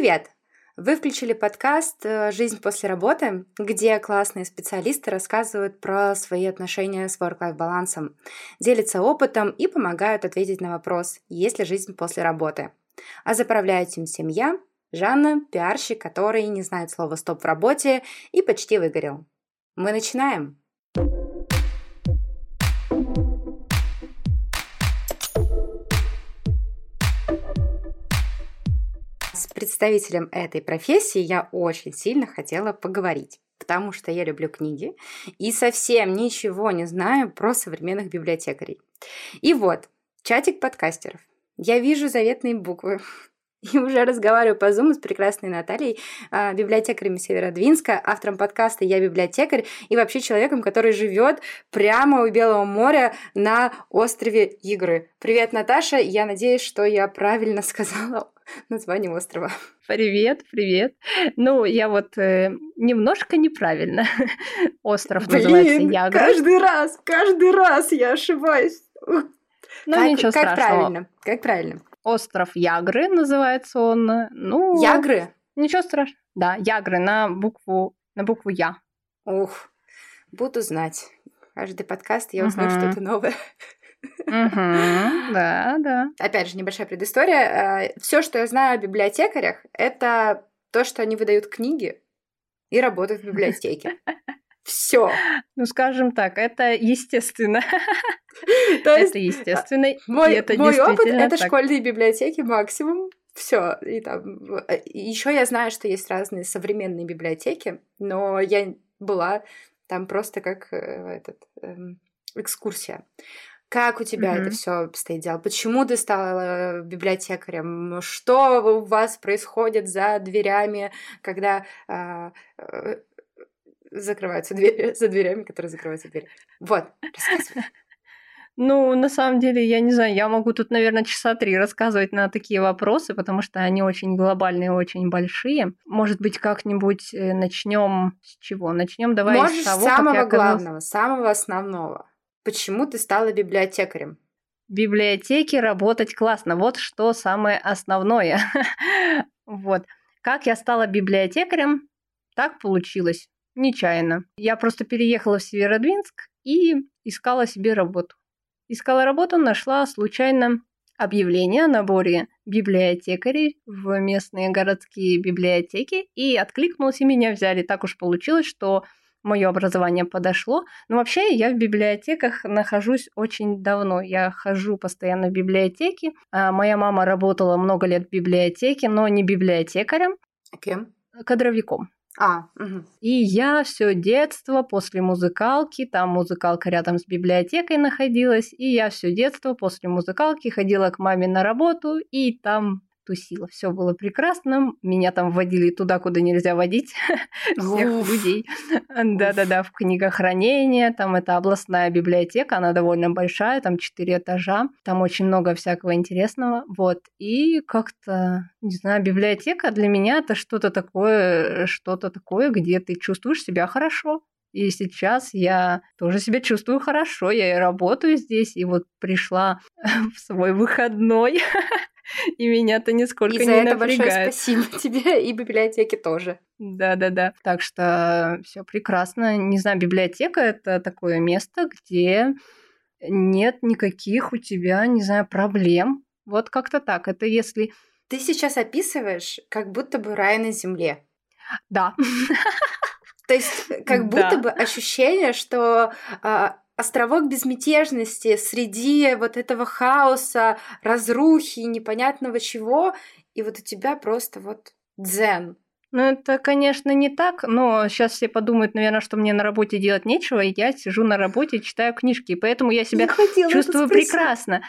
Привет! Вы включили подкаст э, «Жизнь после работы», где классные специалисты рассказывают про свои отношения с work-life балансом, делятся опытом и помогают ответить на вопрос, есть ли жизнь после работы. А заправляет им семья, Жанна, пиарщик, который не знает слова «стоп» в работе и почти выгорел. Мы начинаем! Представителем этой профессии я очень сильно хотела поговорить потому что я люблю книги и совсем ничего не знаю про современных библиотекарей. И вот, чатик подкастеров. Я вижу заветные буквы. И уже разговариваю по Zoom с прекрасной Натальей, а, библиотекарем Северодвинска, автором подкаста «Я библиотекарь» и вообще человеком, который живет прямо у Белого моря на острове Игры. Привет, Наташа! Я надеюсь, что я правильно сказала название острова. Привет, привет. Ну, я вот э, немножко неправильно. Остров Блин, называется Ягра. каждый раз, каждый раз я ошибаюсь. Ну, как, ничего как страшного. правильно? Как правильно? Остров Ягры называется он. Ну, Ягры? Ничего страшного. Да, Ягры на букву, на букву Я. Ух, буду знать. Каждый подкаст я узнаю uh-huh. что-то новое. Да, да. Опять же, небольшая предыстория. Э, Все, что я знаю о библиотекарях, это то, что они выдают книги и работают в библиотеке. Все. Ну, скажем так, это естественно. То есть, это естественно. Мой, это мой опыт это так. школьные библиотеки максимум. Все. И там э, еще я знаю, что есть разные современные библиотеки, но я была там просто как э, этот эм, экскурсия. Как у тебя mm-hmm. это все обстоит дело? Почему ты стала библиотекарем? Что у вас происходит за дверями, когда а, э, закрываются двери, за дверями, которые закрываются двери? Вот, рассказывай. Ну, на самом деле, я не знаю, я могу тут, наверное, часа три рассказывать на такие вопросы, потому что они очень глобальные, очень большие. Может быть, как-нибудь э, начнем с чего? Начнем давай Можешь с того, самого как я оказалась... главного, самого основного. Почему ты стала библиотекарем? В библиотеке работать классно. Вот что самое основное. вот. Как я стала библиотекарем? Так получилось. Нечаянно. Я просто переехала в Северодвинск и искала себе работу. Искала работу, нашла случайно объявление о наборе библиотекарей в местные городские библиотеки и откликнулась, и меня взяли. Так уж получилось, что мое образование подошло. Но вообще я в библиотеках нахожусь очень давно. Я хожу постоянно в библиотеки. А моя мама работала много лет в библиотеке, но не библиотекарем. Кем? Кадровиком. А, угу. И я все детство после музыкалки, там музыкалка рядом с библиотекой находилась, и я все детство после музыкалки ходила к маме на работу, и там тусила. Все было прекрасно. Меня там вводили туда, куда нельзя водить всех людей. Да-да-да, в книгохранение. Там это областная библиотека, она довольно большая, там четыре этажа. Там очень много всякого интересного. Вот. И как-то, не знаю, библиотека для меня это что-то такое, что-то такое, где ты чувствуешь себя хорошо. И сейчас я тоже себя чувствую хорошо, я и работаю здесь, и вот пришла в свой выходной и меня-то нисколько и не это напрягает. большое спасибо тебе и библиотеке тоже. Да-да-да. Так что все прекрасно. Не знаю, библиотека это такое место, где нет никаких у тебя, не знаю, проблем. Вот как-то так. Это если... Ты сейчас описываешь как будто бы рай на земле. Да. То есть как будто бы ощущение, что а, островок безмятежности среди вот этого хаоса, разрухи, непонятного чего, и вот у тебя просто вот дзен. Ну, это, конечно, не так, но сейчас все подумают, наверное, что мне на работе делать нечего, и я сижу на работе читаю книжки, и поэтому я себя чувствую прекрасно.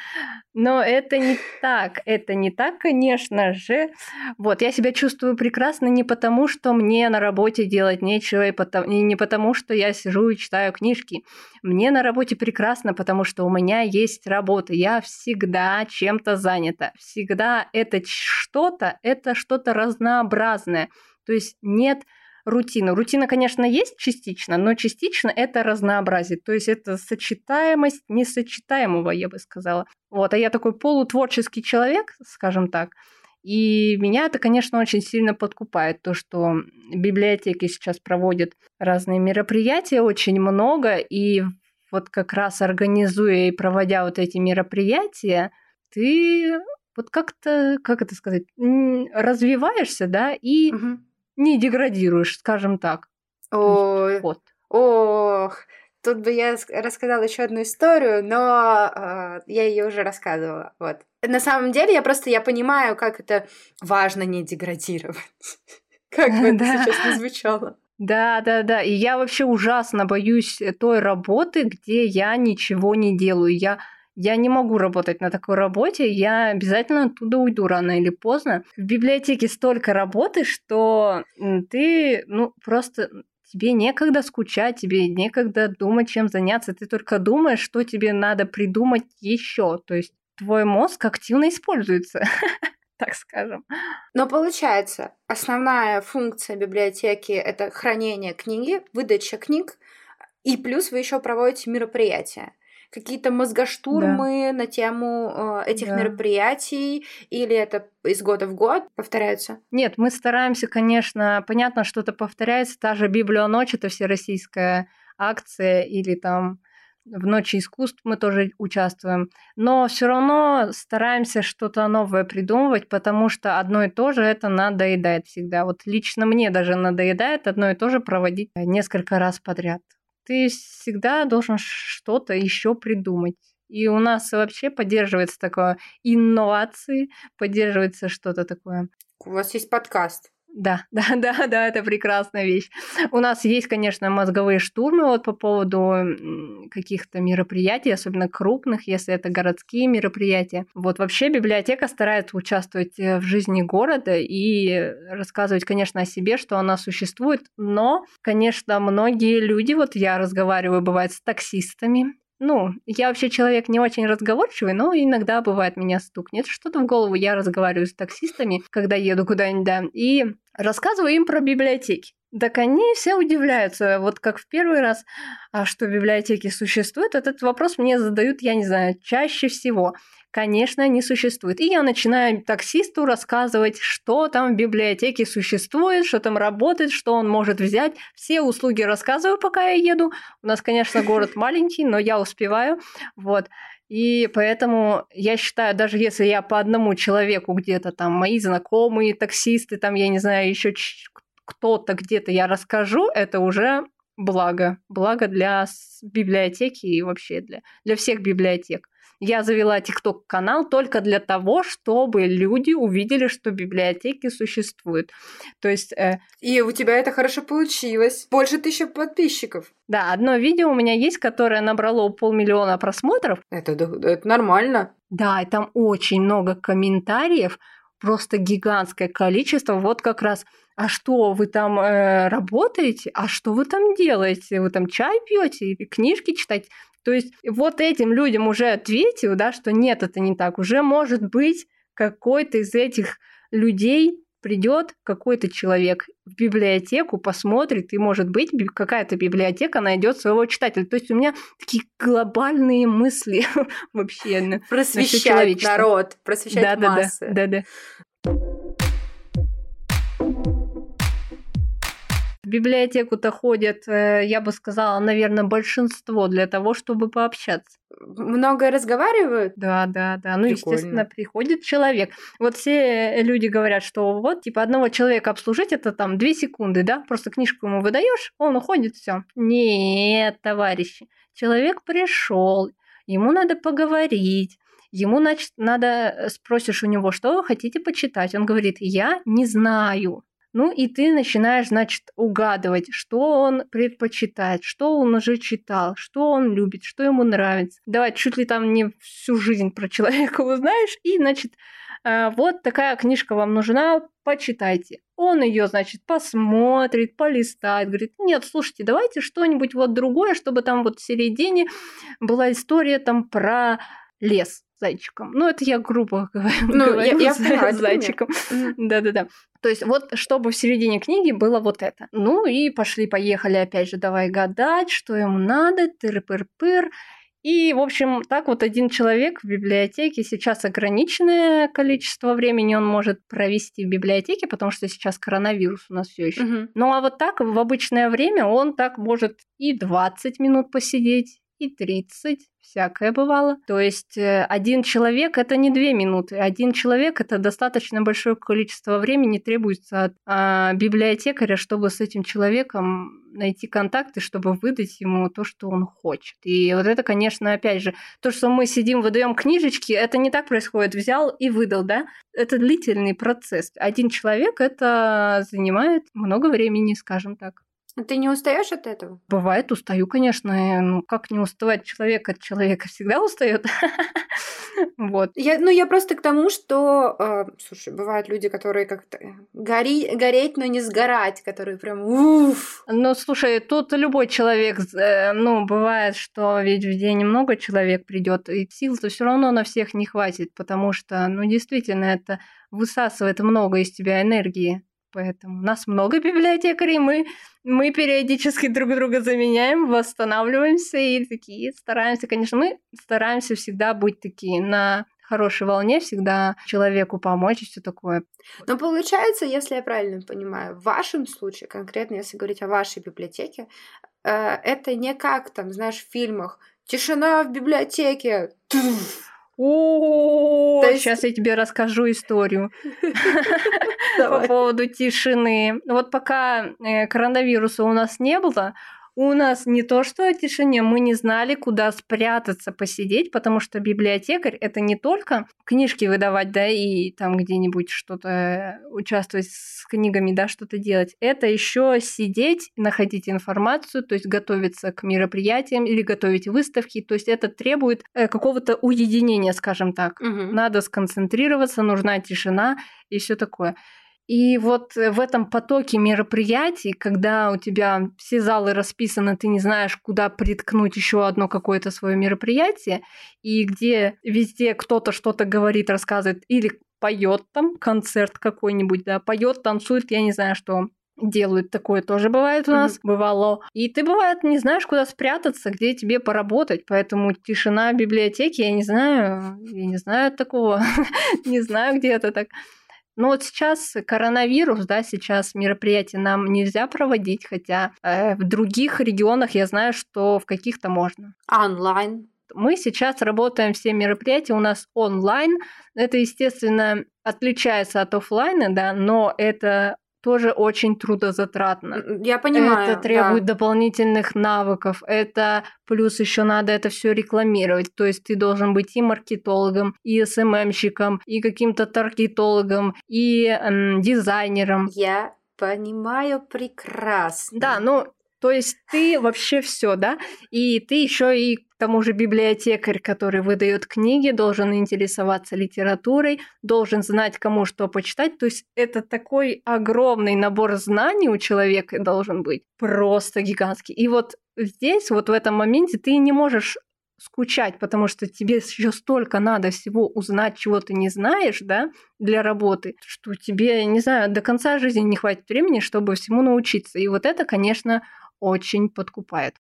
Но это не так, это не так, конечно же. Вот, я себя чувствую прекрасно не потому, что мне на работе делать нечего, и, потому, и не потому, что я сижу и читаю книжки. Мне на работе прекрасно, потому что у меня есть работа, я всегда чем-то занята. Всегда это что-то, это что-то разнообразное. То есть нет рутины. Рутина, конечно, есть частично, но частично это разнообразие. То есть это сочетаемость несочетаемого, я бы сказала. Вот, а я такой полутворческий человек, скажем так. И меня это, конечно, очень сильно подкупает, то, что библиотеки сейчас проводят разные мероприятия, очень много, и вот как раз организуя и проводя вот эти мероприятия, ты вот как-то, как это сказать, развиваешься, да, и угу. Не деградируешь, скажем так. Ой, вот. Ох, тут бы я рассказала еще одну историю, но э, я ее уже рассказывала. Вот. На самом деле, я просто я понимаю, как это важно не деградировать. Как бы это сейчас не звучало. Да, да, да. И я вообще ужасно боюсь той работы, где я ничего не делаю. Я я не могу работать на такой работе, я обязательно оттуда уйду рано или поздно. В библиотеке столько работы, что ты, ну, просто тебе некогда скучать, тебе некогда думать, чем заняться, ты только думаешь, что тебе надо придумать еще. То есть твой мозг активно используется, так скажем. Но получается, основная функция библиотеки это хранение книги, выдача книг, и плюс вы еще проводите мероприятия какие-то мозгоштурмы да. на тему э, этих да. мероприятий, или это из года в год повторяются? Нет, мы стараемся, конечно, понятно, что-то повторяется, та же Библия ночь, это всероссийская акция, или там в Ночи искусств мы тоже участвуем, но все равно стараемся что-то новое придумывать, потому что одно и то же это надоедает всегда. Вот лично мне даже надоедает одно и то же проводить несколько раз подряд ты всегда должен что-то еще придумать. И у нас вообще поддерживается такое инновации, поддерживается что-то такое. У вас есть подкаст. Да, да, да, да, это прекрасная вещь. У нас есть, конечно, мозговые штурмы вот по поводу каких-то мероприятий, особенно крупных, если это городские мероприятия. Вот вообще библиотека старается участвовать э, в жизни города и рассказывать, конечно, о себе, что она существует, но, конечно, многие люди, вот я разговариваю, бывает, с таксистами, ну, я вообще человек не очень разговорчивый, но иногда бывает меня стукнет что-то в голову. Я разговариваю с таксистами, когда еду куда-нибудь, да, и рассказываю им про библиотеки. Так они все удивляются, вот как в первый раз, а что библиотеки существуют, этот вопрос мне задают, я не знаю, чаще всего конечно, не существует. И я начинаю таксисту рассказывать, что там в библиотеке существует, что там работает, что он может взять. Все услуги рассказываю, пока я еду. У нас, конечно, город маленький, но я успеваю. Вот. И поэтому я считаю, даже если я по одному человеку где-то там, мои знакомые таксисты, там, я не знаю, еще кто-то где-то я расскажу, это уже благо. Благо для библиотеки и вообще для, для всех библиотек. Я завела TikTok-канал только для того, чтобы люди увидели, что библиотеки существуют. То есть... Э... И у тебя это хорошо получилось. Больше тысячи подписчиков. Да, одно видео у меня есть, которое набрало полмиллиона просмотров. Это, это нормально. Да, и там очень много комментариев, просто гигантское количество. Вот как раз а что вы там э, работаете, а что вы там делаете, вы там чай пьете, книжки читать. То есть вот этим людям уже ответил, да, что нет, это не так. Уже может быть какой-то из этих людей придет какой-то человек в библиотеку, посмотрит, и, может быть, какая-то библиотека найдет своего читателя. То есть у меня такие глобальные мысли вообще. Просвещать народ, просвещать да, массы. Да, да, да. Библиотеку-то ходят, э, я бы сказала, наверное, большинство для того, чтобы пообщаться. Много разговаривают? Да, да, да. Ну, Прикольно. естественно, приходит человек. Вот все люди говорят, что вот, типа, одного человека обслужить это там две секунды, да? Просто книжку ему выдаешь, он уходит, все. Нет, товарищи. Человек пришел, ему надо поговорить. Ему, значит, надо, э, спросишь у него, что вы хотите почитать. Он говорит, я не знаю. Ну и ты начинаешь, значит, угадывать, что он предпочитает, что он уже читал, что он любит, что ему нравится. Давай чуть ли там не всю жизнь про человека узнаешь, и, значит, э, вот такая книжка вам нужна, почитайте. Он ее, значит, посмотрит, полистает, говорит, нет, слушайте, давайте что-нибудь вот другое, чтобы там вот в середине была история там про лес зайчиком. Ну, это я грубо говорю, ну, я, я понимаю, зайчиком. Да-да-да. То есть вот, чтобы в середине книги было вот это. Ну и пошли-поехали, опять же, давай гадать, что ему надо, тыр-пыр-пыр. И, в общем, так вот один человек в библиотеке, сейчас ограниченное количество времени он может провести в библиотеке, потому что сейчас коронавирус у нас все еще. Мгм. Ну а вот так в обычное время он так может и 20 минут посидеть, и 30, всякое бывало. То есть э, один человек это не две минуты, один человек это достаточно большое количество времени требуется от а, библиотекаря, чтобы с этим человеком найти контакты, чтобы выдать ему то, что он хочет. И вот это, конечно, опять же, то, что мы сидим, выдаем книжечки, это не так происходит. Взял и выдал, да? Это длительный процесс. Один человек это занимает много времени, скажем так. А Ты не устаешь от этого? Бывает, устаю, конечно. и, Ну, как не уставать человек от человека всегда устает. Вот. Я, ну, я просто к тому, что, э, слушай, бывают люди, которые как-то гори, гореть, но не сгорать, которые прям уф. Ну, слушай, тут любой человек, э, ну, бывает, что ведь в день много человек придет, и сил-то все равно на всех не хватит, потому что, ну, действительно, это высасывает много из тебя энергии. Поэтому у нас много библиотекарей, мы, мы периодически друг друга заменяем, восстанавливаемся и такие стараемся, конечно, мы стараемся всегда быть такие на хорошей волне, всегда человеку помочь и все такое. Но получается, если я правильно понимаю, в вашем случае, конкретно если говорить о вашей библиотеке, э, это не как там, знаешь, в фильмах «Тишина в библиотеке!» О, есть- сейчас я тебе расскажу историю. по поводу тишины. Вот пока э, коронавируса у нас не было, у нас не то что о тишине, мы не знали, куда спрятаться, посидеть, потому что библиотекарь это не только книжки выдавать, да, и там где-нибудь что-то э, участвовать с книгами, да, что-то делать. Это еще сидеть, находить информацию, то есть готовиться к мероприятиям или готовить выставки. То есть это требует э, какого-то уединения, скажем так. Мгм. Надо сконцентрироваться, нужна тишина и все такое. И вот э, в этом потоке мероприятий, когда у тебя все залы расписаны, ты не знаешь, куда приткнуть еще одно какое-то свое мероприятие, и где везде кто-то что-то говорит, рассказывает, или поет там концерт какой-нибудь, да, поет, танцует, я не знаю, что делают такое тоже бывает у нас, бывало. И ты бывает не знаешь, куда спрятаться, где тебе поработать, поэтому тишина библиотеки, я не знаю, я не знаю такого, не знаю, где это так. Ну вот сейчас коронавирус, да, сейчас мероприятия нам нельзя проводить, хотя э, в других регионах я знаю, что в каких-то можно. А онлайн? Мы сейчас работаем все мероприятия у нас онлайн. Это, естественно, отличается от оффлайна, да, но это тоже очень трудозатратно. Я понимаю. Это требует да. дополнительных навыков. Это плюс еще надо это все рекламировать. То есть ты должен быть и маркетологом, и СММщиком, и каким-то таргетологом, и м, дизайнером. Я понимаю прекрасно. Да, ну то есть ты вообще все, да? И ты еще и к тому же библиотекарь, который выдает книги, должен интересоваться литературой, должен знать, кому что почитать. То есть это такой огромный набор знаний у человека должен быть. Просто гигантский. И вот здесь, вот в этом моменте, ты не можешь скучать, потому что тебе еще столько надо всего узнать, чего ты не знаешь, да, для работы, что тебе, не знаю, до конца жизни не хватит времени, чтобы всему научиться. И вот это, конечно, очень подкупает.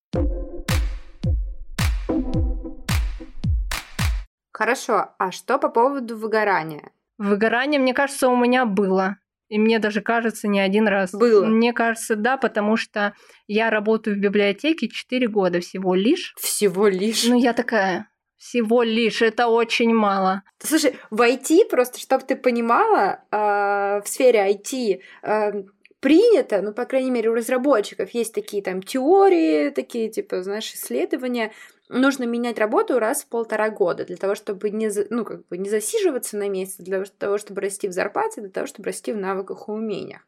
Хорошо, а что по поводу выгорания? Выгорание, мне кажется, у меня было. И мне даже кажется, не один раз. Было? Мне кажется, да, потому что я работаю в библиотеке 4 года всего лишь. Всего лишь. Ну, я такая, всего лишь, это очень мало. Слушай, в IT, просто чтобы ты понимала, э, в сфере IT э, принято, ну, по крайней мере, у разработчиков есть такие там теории, такие, типа, знаешь, исследования, нужно менять работу раз в полтора года для того, чтобы не, ну, как бы не засиживаться на месте, для того, чтобы расти в зарплате, для того, чтобы расти в навыках и умениях.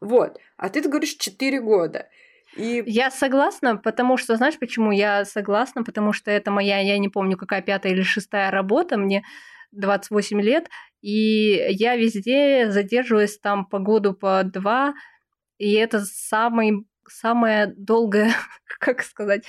Вот. А ты говоришь 4 года. И Я согласна, потому что, знаешь, почему я согласна? Потому что это моя, я не помню, какая пятая или шестая работа, мне 28 лет, и я везде задерживаюсь там по году, по два, и это самый, самое долгое, как сказать,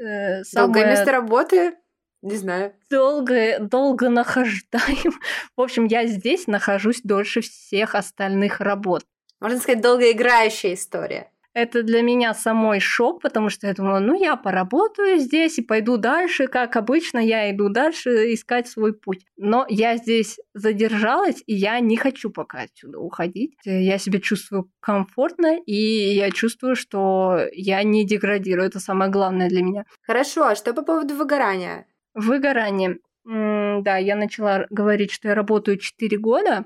э, долгое самое место работы, не знаю. долго, долго нахождаем. В общем, я здесь нахожусь дольше всех остальных работ. Можно сказать, долгоиграющая история. Это для меня самой шок, потому что я думала, ну я поработаю здесь и пойду дальше, как обычно, я иду дальше искать свой путь. Но я здесь задержалась, и я не хочу пока отсюда уходить. Я себя чувствую комфортно, и я чувствую, что я не деградирую. Это самое главное для меня. Хорошо, а что по поводу выгорания? Выгорание. Да, я начала говорить, что я работаю 4 года,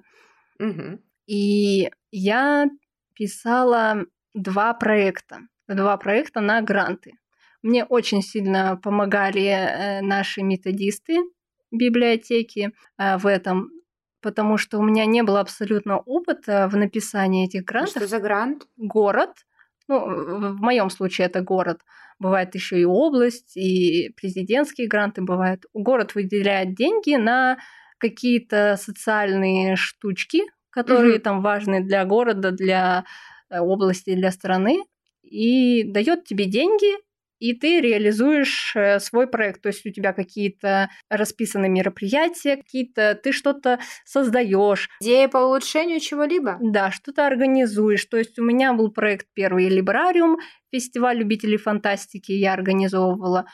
угу. и я писала два проекта. Два проекта на гранты. Мне очень сильно помогали э, наши методисты библиотеки э, в этом, потому что у меня не было абсолютно опыта в написании этих грантов. А что за грант? Город. Ну, в моем случае это город. Бывает еще и область, и президентские гранты бывают. Город выделяет деньги на какие-то социальные штучки, которые mm-hmm. там важны для города, для области для страны и дает тебе деньги, и ты реализуешь э, свой проект. То есть у тебя какие-то расписанные мероприятия, какие-то ты что-то создаешь. Идея по улучшению чего-либо? Да, что-то организуешь. То есть у меня был проект первый Либрариум, фестиваль любителей фантастики я организовывала.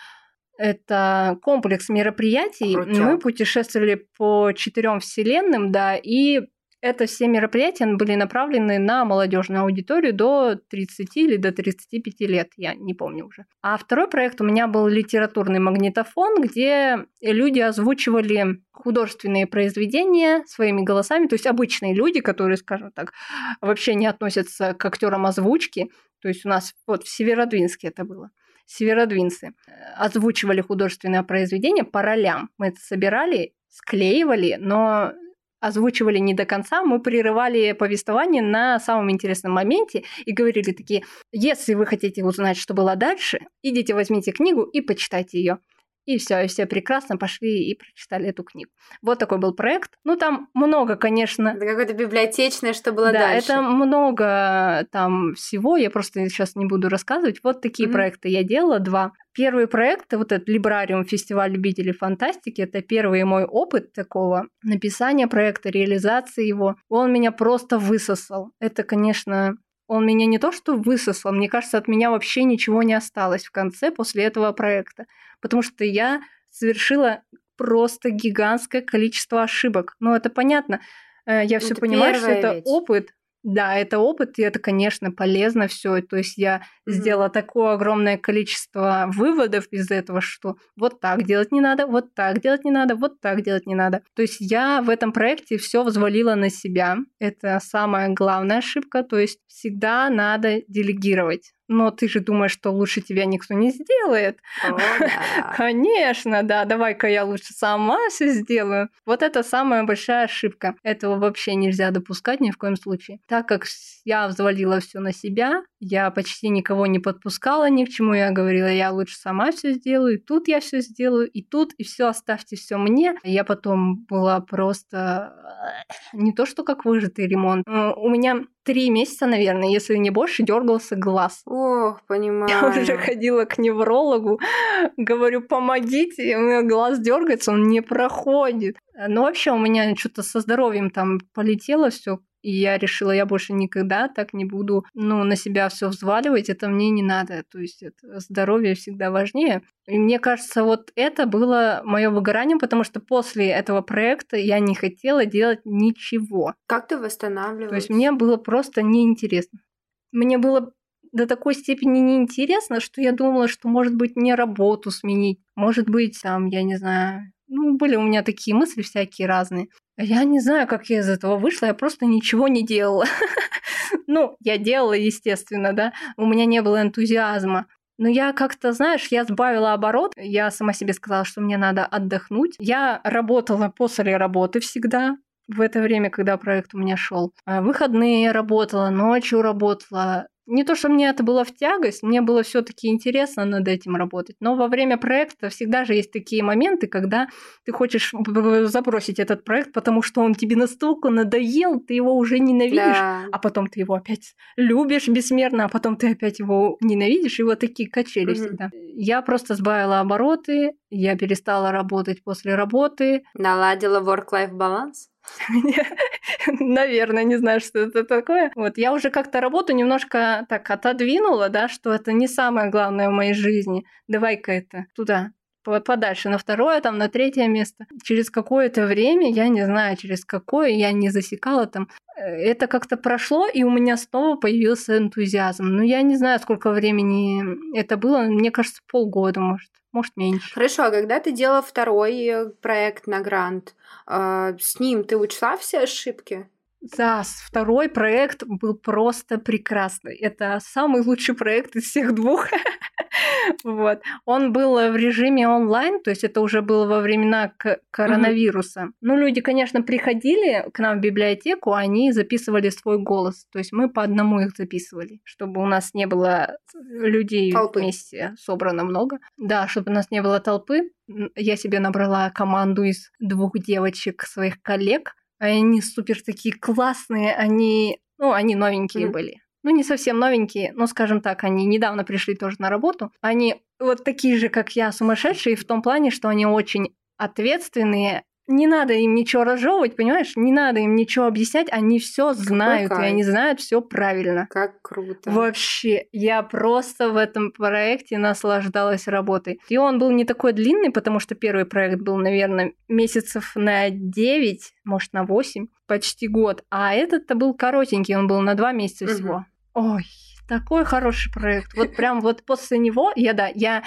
Это комплекс мероприятий. Крутяк. Мы путешествовали по четырем вселенным, да, и это все мероприятия были направлены на молодежную аудиторию до 30 или до 35 лет, я не помню уже. А второй проект у меня был литературный магнитофон, где люди озвучивали художественные произведения своими голосами, то есть обычные люди, которые, скажем так, вообще не относятся к актерам озвучки. То есть у нас вот в Северодвинске это было северодвинцы э, озвучивали художественное произведение по ролям. Мы это собирали, склеивали, но озвучивали не до конца, мы прерывали повествование на самом интересном моменте и говорили такие, если вы хотите узнать, что было дальше, идите возьмите книгу и почитайте ее. И все, и все прекрасно пошли и прочитали эту книгу. Вот такой был проект. Ну, там много, конечно. Это какое-то библиотечное, что было да, дальше. Да, это много там всего. Я просто сейчас не буду рассказывать. Вот такие mm-hmm. проекты я делала, два. Первый проект, вот этот Либрариум, фестиваль любителей фантастики, это первый мой опыт такого написания проекта, реализации его. Он меня просто высосал. Это, конечно, он меня не то что высосал, мне кажется, от меня вообще ничего не осталось в конце после этого проекта потому что я совершила просто гигантское количество ошибок. Ну, это понятно. Э, я все понимаю, что это ведь. опыт, да, это опыт, и это, конечно, полезно все. То есть я mm-hmm. сделала такое огромное количество выводов из этого, что вот так делать не надо, вот так делать не надо, вот так делать не надо. То есть я в этом проекте все взвалила на себя. Это самая главная ошибка. То есть всегда надо делегировать но ты же думаешь, что лучше тебя никто не сделает. О, да. Конечно, да, давай-ка я лучше сама все сделаю. Вот это самая большая ошибка. Этого вообще нельзя допускать ни в коем случае. Так как я взвалила все на себя, я почти никого не подпускала ни к чему, я говорила, я лучше сама все сделаю, и тут я все сделаю, и тут, и все оставьте все мне. Я потом была просто не то, что как выжатый ремонт. У меня три месяца, наверное, если не больше, дергался глаз. Ох, понимаю. Я уже ходила к неврологу, говорю, помогите, у меня глаз дергается, он не проходит. Ну, вообще, у меня что-то со здоровьем там полетело все и я решила, я больше никогда так не буду, ну, на себя все взваливать, это мне не надо. То есть это здоровье всегда важнее. И мне кажется, вот это было мое выгорание, потому что после этого проекта я не хотела делать ничего. Как ты восстанавливалась? То есть мне было просто неинтересно. Мне было до такой степени неинтересно, что я думала, что, может быть, мне работу сменить, может быть, там, я не знаю, ну, были у меня такие мысли всякие разные. Я не знаю, как я из этого вышла, я просто ничего не делала. Ну, я делала, естественно, да, у меня не было энтузиазма. Но я как-то, знаешь, я сбавила оборот, я сама себе сказала, что мне надо отдохнуть. Я работала после работы всегда, в это время, когда проект у меня шел. А выходные работала, ночью работала, не то, что мне это было в тягость, мне было все-таки интересно над этим работать. Но во время проекта всегда же есть такие моменты, когда ты хочешь забросить этот проект, потому что он тебе настолько надоел, ты его уже ненавидишь, да. а потом ты его опять любишь бессмерно, а потом ты опять его ненавидишь, и вот такие качели mm всегда. Я просто сбавила обороты, я перестала работать после работы. Наладила work-life баланс? Наверное, не знаю, что это такое. Вот я уже как-то работу немножко так отодвинула, да, что это не самое главное в моей жизни. Давай-ка это туда, подальше на второе, там, на третье место. Через какое-то время, я не знаю, через какое, я не засекала там, э, это как-то прошло, и у меня снова появился энтузиазм. Ну, я не знаю, сколько времени это было, мне кажется, полгода, может, может, меньше. Хорошо, а когда ты делала второй э, проект на грант, э, с ним ты учла все ошибки? Да, второй проект был просто прекрасный. Это самый лучший проект из всех двух. вот. Он был в режиме онлайн, то есть это уже было во времена коронавируса. Mm-hmm. Ну, люди, конечно, приходили к нам в библиотеку, они записывали свой голос. То есть мы по одному их записывали, чтобы у нас не было людей толпы. вместе собрано много. Да, чтобы у нас не было толпы. Я себе набрала команду из двух девочек, своих коллег, они супер такие классные, они, ну, они новенькие mm-hmm. были. Ну, не совсем новенькие, но, скажем так, они недавно пришли тоже на работу. Они вот такие же, как я, сумасшедшие в том плане, что они очень ответственные, не надо им ничего разжевывать, понимаешь? Не надо им ничего объяснять, они все знают, и они знают все правильно. Как круто. Вообще, я просто в этом проекте наслаждалась работой. И он был не такой длинный, потому что первый проект был, наверное, месяцев на 9, может, на 8, почти год. А этот-то был коротенький, он был на 2 месяца всего. Угу. Ой, такой хороший проект. Вот прям вот после него я, да, я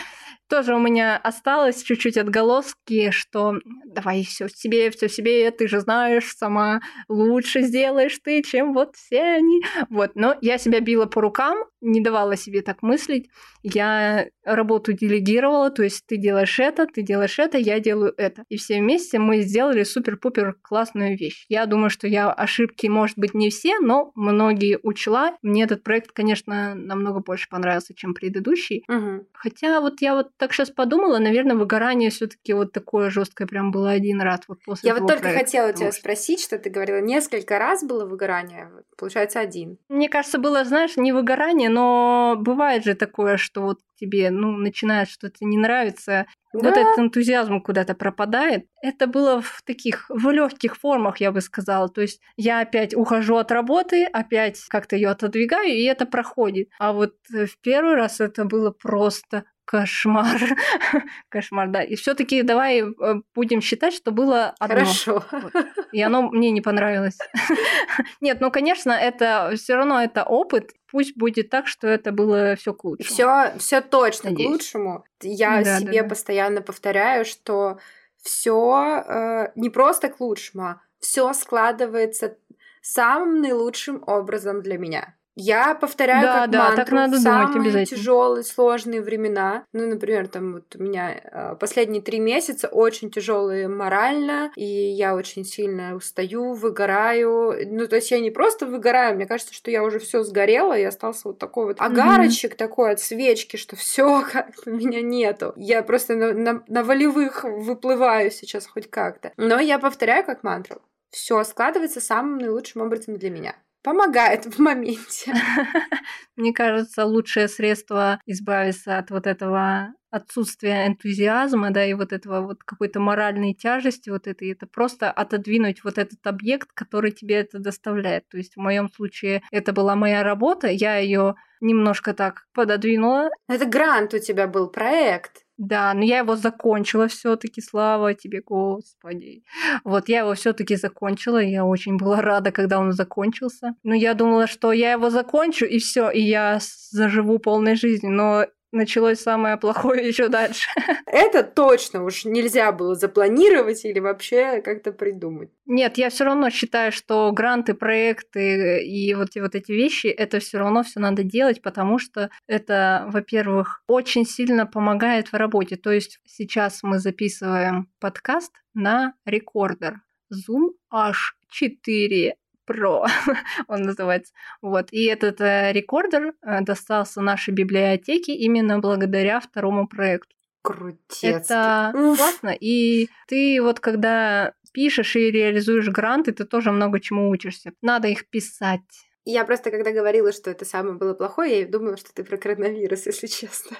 тоже у меня осталось чуть-чуть отголоски, что давай все себе, все себе, ты же знаешь, сама лучше сделаешь ты, чем вот все они. Вот, но я себя била по рукам, не давала себе так мыслить. Я работу делегировала, то есть ты делаешь это, ты делаешь это, я делаю это. И все вместе мы сделали супер-пупер классную вещь. Я думаю, что я ошибки, может быть, не все, но многие учла. Мне этот проект, конечно, намного больше понравился, чем предыдущий. Угу. Хотя вот я вот так сейчас подумала, наверное, выгорание все-таки вот такое жесткое прям было один раз вот после Я вот только проекта, хотела тебя что... спросить, что ты говорила, несколько раз было выгорание, получается один. Мне кажется, было, знаешь, не выгорание, но бывает же такое, что вот тебе, ну, начинает что-то не нравится, да. вот этот энтузиазм куда-то пропадает. Это было в таких, в легких формах, я бы сказала. То есть я опять ухожу от работы, опять как-то ее отодвигаю, и это проходит. А вот в первый раз это было просто Кошмар. Кошмар, да. И все-таки давай э, будем считать, что было одно. Хорошо. Вот. И оно мне не понравилось. Нет, ну, конечно, это все равно это опыт. Пусть будет так, что это было все к лучшему. Все, все точно Надеюсь. к лучшему. Я да, себе да, да. постоянно повторяю, что все э, не просто к лучшему, а все складывается самым наилучшим образом для меня. Я повторяю да, как да, мантру так надо в самые тяжелые, сложные времена. Ну, например, там вот у меня э, последние три месяца очень тяжелые морально, и я очень сильно устаю, выгораю. Ну, то есть я не просто выгораю, мне кажется, что я уже все сгорела, и остался вот такой вот огарочек mm-hmm. такой от свечки, что все как меня нету. Я просто на, на, на волевых выплываю сейчас хоть как-то. Но я повторяю как мантру. Все складывается самым наилучшим образом для меня помогает в моменте. Мне кажется, лучшее средство избавиться от вот этого отсутствия энтузиазма, да, и вот этого вот какой-то моральной тяжести вот этой, это просто отодвинуть вот этот объект, который тебе это доставляет. То есть в моем случае это была моя работа, я ее немножко так пододвинула. Это грант у тебя был, проект. Да, но я его закончила все-таки, слава тебе, Господи. Вот я его все-таки закончила, и я очень была рада, когда он закончился. Но я думала, что я его закончу, и все, и я заживу полной жизнью. Но началось самое плохое еще дальше. Это точно уж нельзя было запланировать или вообще как-то придумать. Нет, я все равно считаю, что гранты, проекты и вот, и вот эти вещи, это все равно все надо делать, потому что это, во-первых, очень сильно помогает в работе. То есть сейчас мы записываем подкаст на рекордер. Zoom H4 Pro, он называется. Вот. И этот э, рекордер э, достался нашей библиотеке именно благодаря второму проекту. Крутец. Это классно. И ты вот когда пишешь и реализуешь гранты, ты тоже много чему учишься. Надо их писать. Я просто, когда говорила, что это самое было плохое, я думала, что ты про коронавирус, если честно.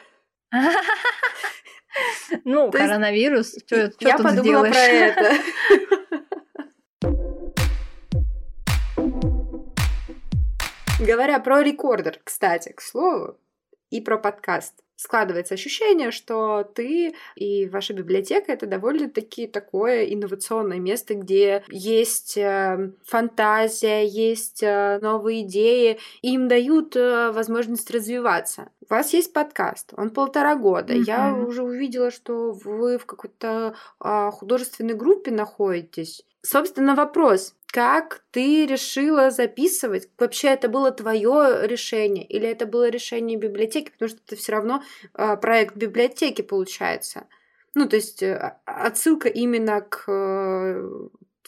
Ну, коронавирус, что Я подумала про это. Говоря про рекордер, кстати, к слову, и про подкаст складывается ощущение, что ты и ваша библиотека это довольно-таки такое инновационное место, где есть э, фантазия, есть э, новые идеи, и им дают э, возможность развиваться. У вас есть подкаст, он полтора года. Mm-hmm. Я уже увидела, что вы в какой-то а, художественной группе находитесь. Собственно, вопрос, как ты решила записывать? Вообще это было твое решение или это было решение библиотеки? Потому что это все равно э, проект библиотеки получается. Ну, то есть э, отсылка именно к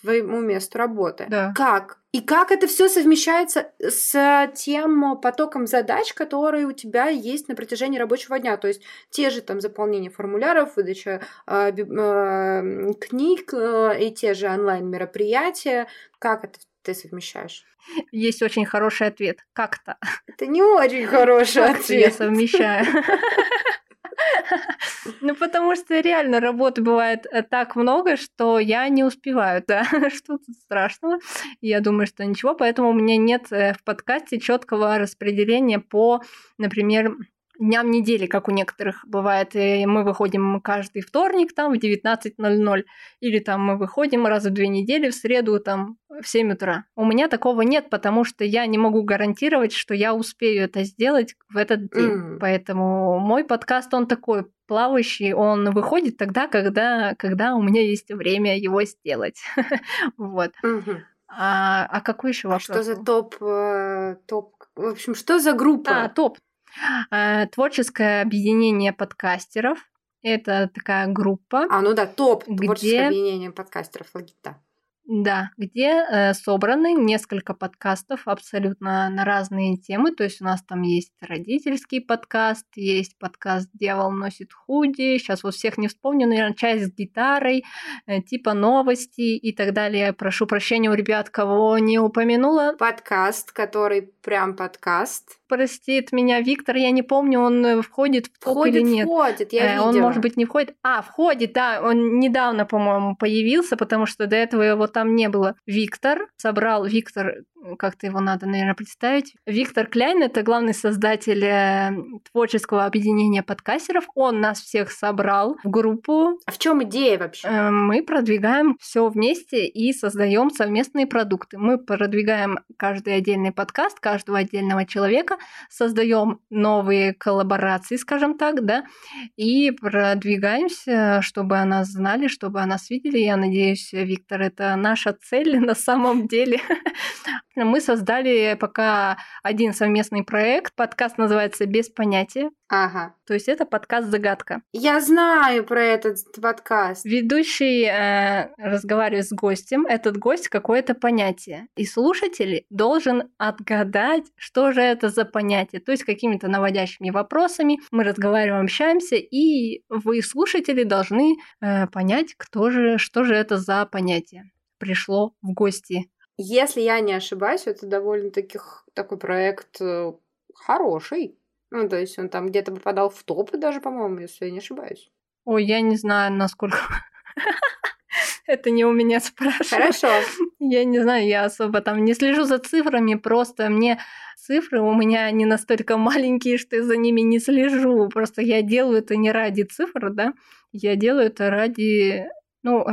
твоему месту работы. Да. Как? И как это все совмещается с тем потоком задач, которые у тебя есть на протяжении рабочего дня? То есть те же там заполнение формуляров, выдача э, э, книг э, и те же онлайн-мероприятия. Как это ты совмещаешь? Есть очень хороший ответ. Как-то. Это не очень хороший ответ. Я совмещаю. Ну, потому что реально работы бывает э, так много, что я не успеваю, да, что тут страшного. Я думаю, что ничего, поэтому у меня нет э, в подкасте четкого распределения по, например, дням недели, как у некоторых бывает. И мы выходим каждый вторник там в 19.00, или там мы выходим раз в две недели в среду там в 7 утра. У меня такого нет, потому что я не могу гарантировать, что я успею это сделать в этот день. Mm. Поэтому мой подкаст, он такой плавающий, он выходит тогда, когда, когда у меня есть время его сделать. вот. А, а какой еще вопрос? А что за топ, э, топ, в общем, что за группа? А, топ. Э, творческое объединение подкастеров. Это такая группа. А, ну да, топ где... творческое объединение подкастеров Логита. Да, где э, собраны несколько подкастов абсолютно на разные темы. То есть у нас там есть родительский подкаст, есть подкаст «Дьявол носит худи». Сейчас вот всех не вспомню, наверное, часть с гитарой, э, типа новости и так далее. Прошу прощения у ребят, кого не упомянула. Подкаст, который прям подкаст простит меня Виктор, я не помню, он э, входит в топ входит, или нет. Входит, я э, видела. Он, может быть, не входит. А, входит, да, он недавно, по-моему, появился, потому что до этого его там не было. Виктор собрал, Виктор как-то его надо, наверное, представить. Виктор Кляйн — это главный создатель э, творческого объединения подкастеров. Он нас всех собрал в группу. А в чем идея вообще? Э, мы продвигаем все вместе и создаем совместные продукты. Мы продвигаем каждый отдельный подкаст, каждого отдельного человека, создаем новые коллаборации, скажем так, да, и продвигаемся, чтобы о нас знали, чтобы о нас видели. Я надеюсь, Виктор, это наша цель на самом деле. Мы создали пока один совместный проект. Подкаст называется «Без понятия». Ага. То есть это подкаст-загадка. Я знаю про этот подкаст. Ведущий э, разговаривает с гостем. Этот гость какое-то понятие. И слушатель должен отгадать, что же это за понятие. То есть какими-то наводящими вопросами мы разговариваем, общаемся, и вы, слушатели, должны э, понять, кто же, что же это за понятие пришло в гости если я не ошибаюсь, это довольно-таки такой проект э, хороший. Ну, то есть он там где-то попадал в топы даже, по-моему, если я не ошибаюсь. Ой, я не знаю, насколько... Это не у меня спрашивают. Хорошо. Я не знаю, я особо там не слежу за цифрами, просто мне цифры у меня не настолько маленькие, что я за ними не слежу. Просто я делаю это не ради цифр, да, я делаю это ради, ну,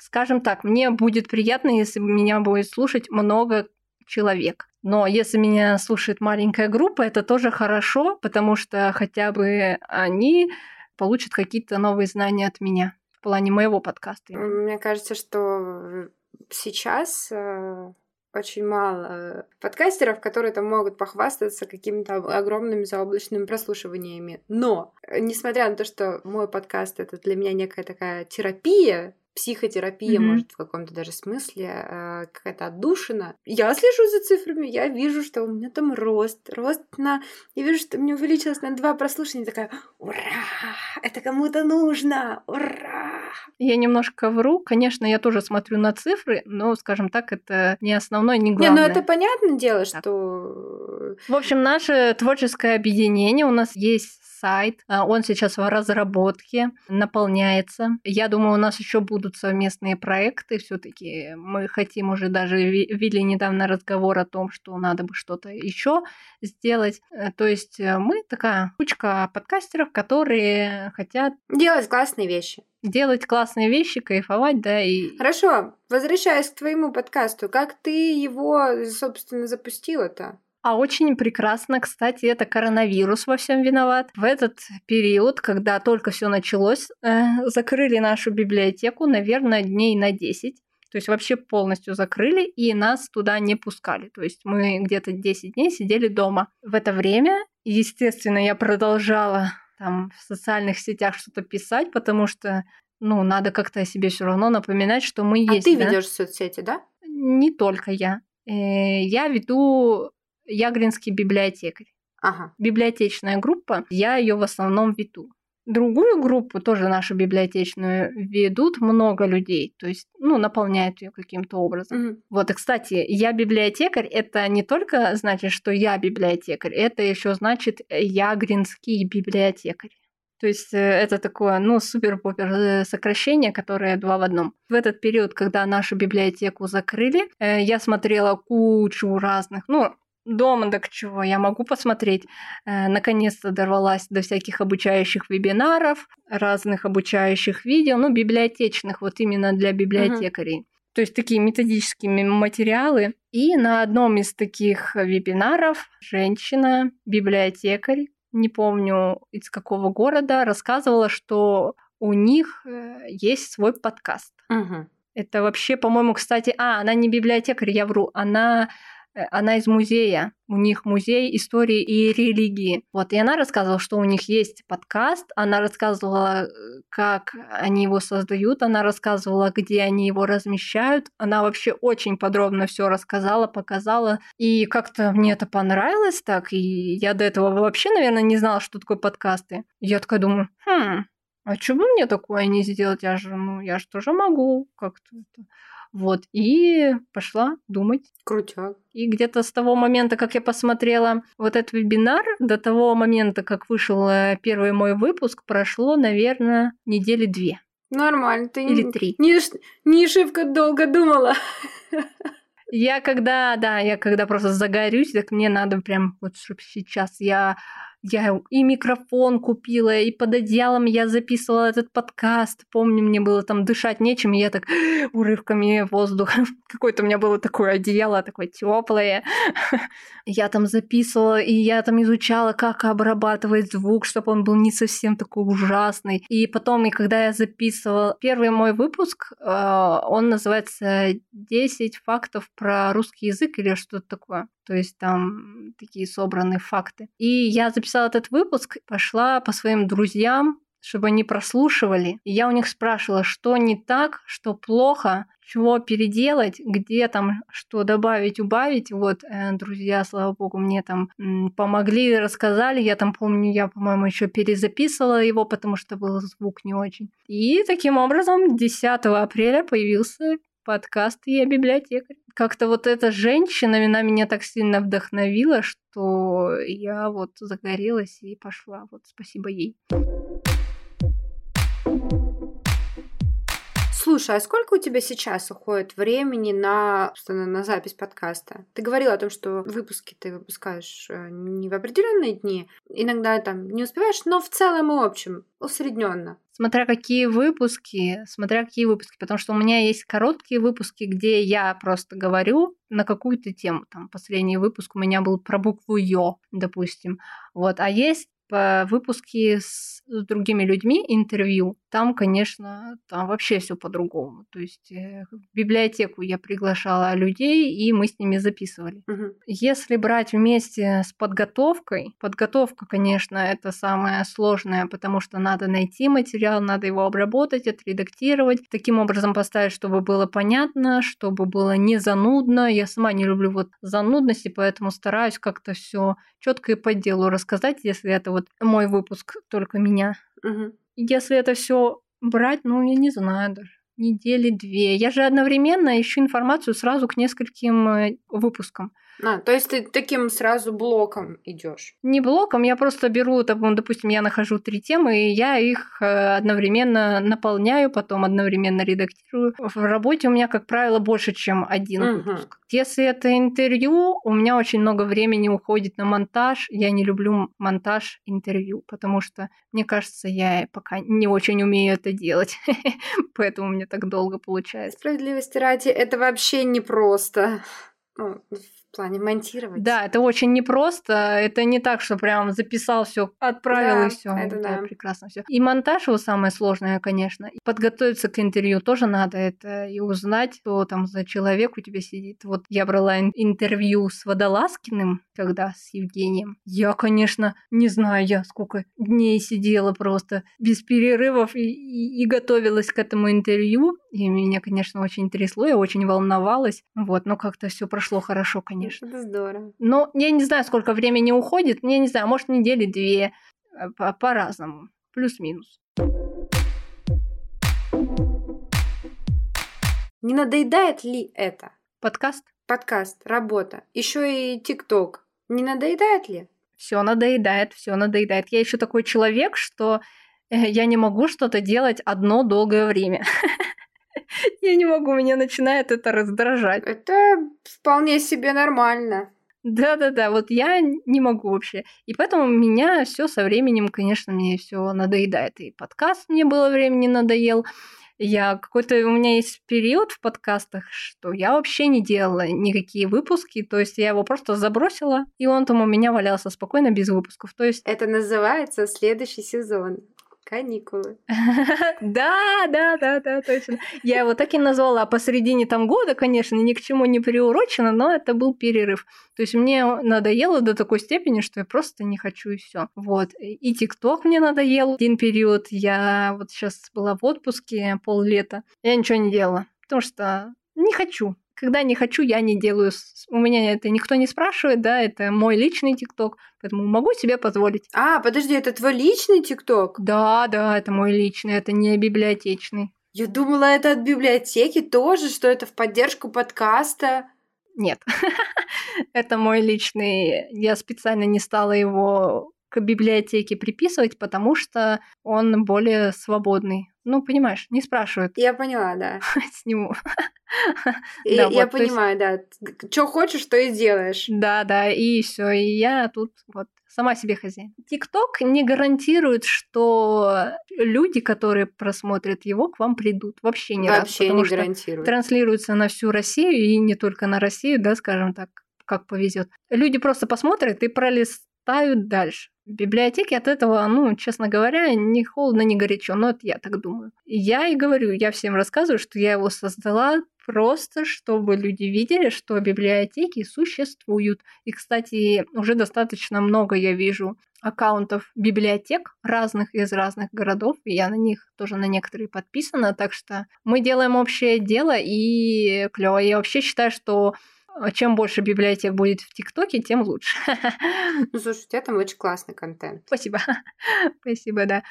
Скажем так, мне будет приятно, если меня будет слушать много человек. Но если меня слушает маленькая группа, это тоже хорошо, потому что хотя бы они получат какие-то новые знания от меня в плане моего подкаста. Мне кажется, что сейчас э, очень мало подкастеров, которые там могут похвастаться какими-то огромными заоблачными прослушиваниями. Но, несмотря на то, что мой подкаст это для меня некая такая терапия, психотерапия, mm-hmm. может, в каком-то даже смысле, э, какая-то отдушина. Я слежу за цифрами, я вижу, что у меня там рост, рост на... Я вижу, что мне увеличилось на два прослушивания, такая, ура, это кому-то нужно, ура! Я немножко вру, конечно, я тоже смотрю на цифры, но, скажем так, это не основное, не главное. Не, ну это понятное дело, что... В общем, наше творческое объединение, у нас есть сайт, а, он сейчас в разработке, наполняется. Я думаю, у нас еще будут совместные проекты. Все-таки мы хотим уже даже вели недавно разговор о том, что надо бы что-то еще сделать. Э, то есть э, мы такая кучка подкастеров, которые хотят делать классные вещи. Делать классные вещи, кайфовать, да, и... Хорошо, возвращаясь к твоему подкасту, как ты его, собственно, запустила-то? А очень прекрасно, кстати, это коронавирус во всем виноват. В этот период, когда только все началось, э, закрыли нашу библиотеку, наверное, дней на 10. То есть вообще полностью закрыли и нас туда не пускали. То есть мы где-то 10 дней сидели дома. В это время, естественно, я продолжала там в социальных сетях что-то писать, потому что ну, надо как-то о себе все равно напоминать, что мы а есть. А ты да? ведешь соцсети, да? Не только я. Э, я веду Ягринский библиотекарь. Ага. Библиотечная группа, я ее в основном веду. Другую группу, тоже нашу библиотечную, ведут много людей, то есть, ну, наполняют ее каким-то образом. Mm-hmm. Вот, и, кстати, я библиотекарь, это не только значит, что я библиотекарь, это еще значит я гринский библиотекарь. То есть э, это такое, ну, супер-пупер э, сокращение, которое два в одном. В этот период, когда нашу библиотеку закрыли, э, я смотрела кучу разных, ну, дома, так чего, я могу посмотреть. Э, наконец-то дорвалась до всяких обучающих вебинаров, разных обучающих видео, ну, библиотечных, вот именно для библиотекарей. Uh-huh. То есть такие методические материалы. И на одном из таких вебинаров женщина, библиотекарь, не помню из какого города, рассказывала, что у них э, есть свой подкаст. Uh-huh. Это вообще, по-моему, кстати, а, она не библиотекарь, я вру, она она из музея. У них музей истории и религии. Вот, и она рассказывала, что у них есть подкаст. Она рассказывала, э, как они его создают. Она рассказывала, где они его размещают. Она вообще очень подробно все рассказала, показала. И как-то мне это понравилось так. И я до этого вообще, наверное, не знала, что такое подкасты. Я такая думаю, хм, а что бы мне такое не сделать? Я же, ну, я же тоже могу как-то это вот, и пошла думать. Крутяк. И где-то с того момента, как я посмотрела вот этот вебинар, до того момента, как вышел э, первый мой выпуск, прошло, наверное, недели две. Нормально, ты Или не, три. Не, не шибко долго думала. Я когда, да, я когда просто загорюсь, так мне надо прям вот, чтобы сейчас я я и микрофон купила, и под одеялом я записывала этот подкаст. Помню, мне было там дышать нечем, и я так урывками воздуха. Какое-то у меня было такое одеяло, такое теплое. Я там записывала, и я там изучала, как обрабатывать звук, чтобы он был не совсем такой ужасный. И потом, и когда я записывала первый мой выпуск, э, он называется «10 фактов про русский язык» или что-то такое. То есть там такие собранные факты. И я записала этот выпуск, пошла по своим друзьям, чтобы они прослушивали. И я у них спрашивала, что не так, что плохо, чего переделать, где там что добавить, убавить. Вот, э, друзья, слава богу, мне там м, помогли, рассказали. Я там помню, я, по-моему, еще перезаписывала его, потому что был звук не очень. И таким образом 10 апреля появился подкаст «Я библиотекарь». Как-то вот эта женщина она меня так сильно вдохновила, что я вот загорелась и пошла. Вот спасибо ей. Слушай, а сколько у тебя сейчас уходит времени на, на запись подкаста? Ты говорила о том, что выпуски ты выпускаешь э, не в определенные дни, иногда там не успеваешь, но в целом и общем, усредненно. Смотря какие выпуски, смотря какие выпуски, потому что у меня есть короткие выпуски, где я просто говорю на какую-то тему. Там последний выпуск у меня был про букву Ё, допустим. Вот. А есть выпуски с другими людьми, интервью, там, конечно, там вообще все по-другому. То есть э, в библиотеку я приглашала людей, и мы с ними записывали. Угу. Если брать вместе с подготовкой, подготовка, конечно, это самое сложное, потому что надо найти материал, надо его обработать, отредактировать, таким образом поставить, чтобы было понятно, чтобы было не занудно. Я сама не люблю вот занудности, поэтому стараюсь как-то все четко и по делу рассказать, если это вот мой выпуск только меня. Угу. Если это все брать, ну, я не знаю даже недели две. Я же одновременно ищу информацию сразу к нескольким э, выпускам. А, то есть ты таким сразу блоком идешь? Не блоком, я просто беру, допустим, я нахожу три темы, и я их э, одновременно наполняю, потом одновременно редактирую. В работе у меня, как правило, больше, чем один угу. выпуск. Если это интервью, у меня очень много времени уходит на монтаж. Я не люблю монтаж интервью, потому что, мне кажется, я пока не очень умею это делать. Поэтому мне так долго получается. Справедливости ради, это вообще непросто. Ну, в плане монтировать. Да, это очень непросто. Это не так, что прям записал все, отправил да, и все. Это, да. прекрасно все. И монтаж его самое сложное, конечно. И подготовиться к интервью тоже надо это и узнать, кто там за человек у тебя сидит. Вот я брала интервью с Водолазкиным, когда с Евгением. Я, конечно, не знаю, я сколько дней сидела просто без перерывов и, и, и готовилась к этому интервью. И меня, конечно, очень трясло, я очень волновалась. Вот, но как-то все прошло хорошо, конечно конечно. Это здорово. Но я не знаю, сколько времени уходит. Я не знаю, может, недели две. Э, по-разному. Плюс-минус. Не надоедает ли это? Подкаст? Подкаст, работа. Еще и ТикТок. Не надоедает ли? Все надоедает, все надоедает. Я еще такой человек, что э, я не могу что-то делать одно долгое время. Я не могу, меня начинает это раздражать. Это вполне себе нормально. Да-да-да, вот я не могу вообще. И поэтому меня все со временем, конечно, мне все надоедает. И подкаст мне было времени надоел. Я какой-то у меня есть период в подкастах, что я вообще не делала никакие выпуски, то есть я его просто забросила, и он там у меня валялся спокойно без выпусков. То есть это называется следующий сезон. Каникулы. Да, да, да, да, точно. Я его так и назвала. Посередине там года, конечно, ни к чему не приурочено, но это был перерыв. То есть мне надоело до такой степени, что я просто не хочу и все. Вот. И ТикТок мне надоел. Один период я вот сейчас была в отпуске поллета. Я ничего не делала, потому что не хочу. Когда не хочу, я не делаю. У меня это никто не спрашивает, да, это мой личный ТикТок, поэтому могу себе позволить. А, подожди, это твой личный ТикТок? Да, да, это мой личный, это не библиотечный. Я думала, это от библиотеки тоже, что это в поддержку подкаста. Нет, это мой личный. Я специально не стала его к библиотеке приписывать, потому что он более свободный. Ну, понимаешь, не спрашивают. Я поняла, да. Сниму. Я, да, я вот, понимаю, есть... да. Что хочешь, то и делаешь. Да, да, и все. И я тут вот сама себе хозяин. ТикТок не гарантирует, что люди, которые просмотрят его, к вам придут. Вообще не Вообще раз, не гарантирует. транслируется на всю Россию и не только на Россию, да, скажем так, как повезет. Люди просто посмотрят и пролистают дальше. В библиотеке от этого, ну, честно говоря, ни холодно, ни горячо, но это я так думаю. Я и говорю, я всем рассказываю, что я его создала просто, чтобы люди видели, что библиотеки существуют. И, кстати, уже достаточно много я вижу аккаунтов библиотек разных из разных городов, и я на них тоже на некоторые подписана, так что мы делаем общее дело, и клево. Я вообще считаю, что чем больше библиотек будет в ТикТоке, тем лучше. Слушай, у тебя там очень классный контент. Спасибо. Спасибо, да.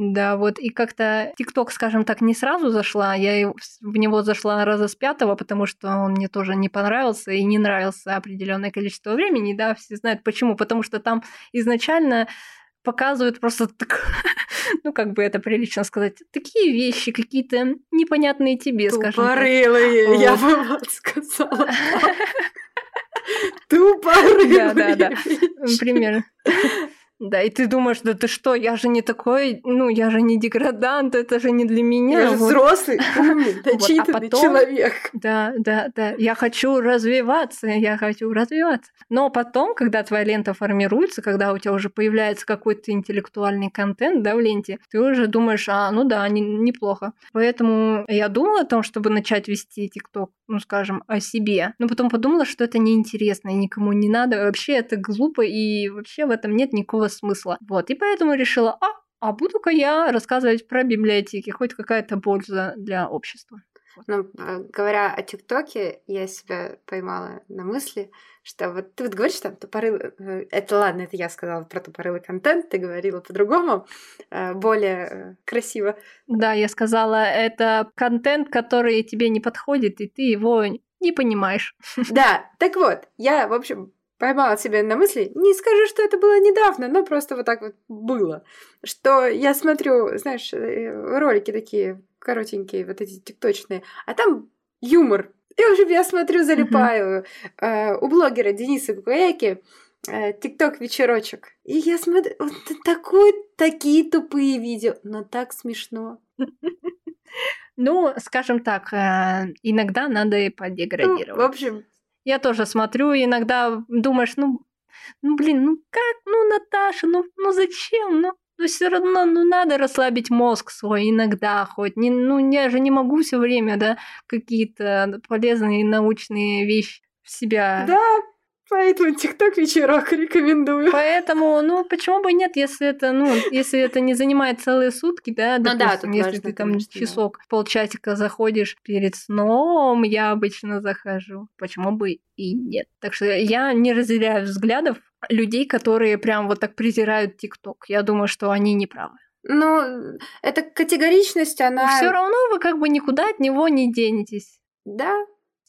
Да, вот и как-то ТикТок, скажем так, не сразу зашла. Я в него зашла раза с пятого, потому что он мне тоже не понравился и не нравился определенное количество времени. Да, все знают почему. Потому что там изначально показывают просто так, ну как бы это прилично сказать, такие вещи какие-то непонятные тебе, скажем так. Тупорылые, я бы сказала. Тупорылые. Да, да, да, примерно. Да, и ты думаешь, да ты что, я же не такой, ну, я же не деградант, это же не для меня. Я же взрослый, умный, начитанный человек. Да, да, да, я хочу развиваться, я хочу развиваться. Но потом, когда твоя лента формируется, когда у тебя уже появляется какой-то интеллектуальный контент, да, в ленте, ты уже думаешь, а, ну да, не, неплохо. Поэтому я думала о том, чтобы начать вести ТикТок, ну, скажем, о себе. Но потом подумала, что это неинтересно и никому не надо. Вообще это глупо, и вообще в этом нет никакого смысла. Вот, и поэтому решила, а, а буду-ка я рассказывать про библиотеки, хоть какая-то польза для общества. Ну, а, говоря о ТикТоке, я себя поймала на мысли, что вот ты вот говоришь там тупорылый... Э, это ладно, это я сказала про тупорылый контент, ты говорила по-другому, э, более э, красиво. Да, я сказала, это контент, который тебе не подходит, и ты его не понимаешь. Да, так вот, я, в общем, поймала себя на мысли, не скажу, что это было недавно, но просто вот так вот было, что я смотрю, знаешь, э, ролики такие коротенькие, вот эти тикточные, а там юмор. И, общем, я смотрю, залипаю. Uh-huh. у блогера Дениса Кукаяки э, ТикТок вечерочек. И я смотрю, вот такой, такие тупые видео, но так смешно. Ну, скажем так, иногда надо и подеградировать. Ну, в общем, я тоже смотрю, иногда думаешь, ну, ну блин, ну как, ну Наташа, ну, ну зачем, ну, ну все равно, ну надо расслабить мозг свой иногда хоть. Не, ну я же не могу все время, да, какие-то полезные научные вещи в себя да, Поэтому ТикТок вечерок рекомендую. Поэтому, ну, почему бы нет, если это, ну, если это не занимает целые сутки, да, допустим, ну, да, тут если важно, ты там конечно, часок, да. полчасика заходишь перед сном, я обычно захожу. Почему бы и нет? Так что я не разделяю взглядов людей, которые прям вот так презирают ТикТок. Я думаю, что они не правы. Ну, эта категоричность, она... Все равно вы как бы никуда от него не денетесь. Да.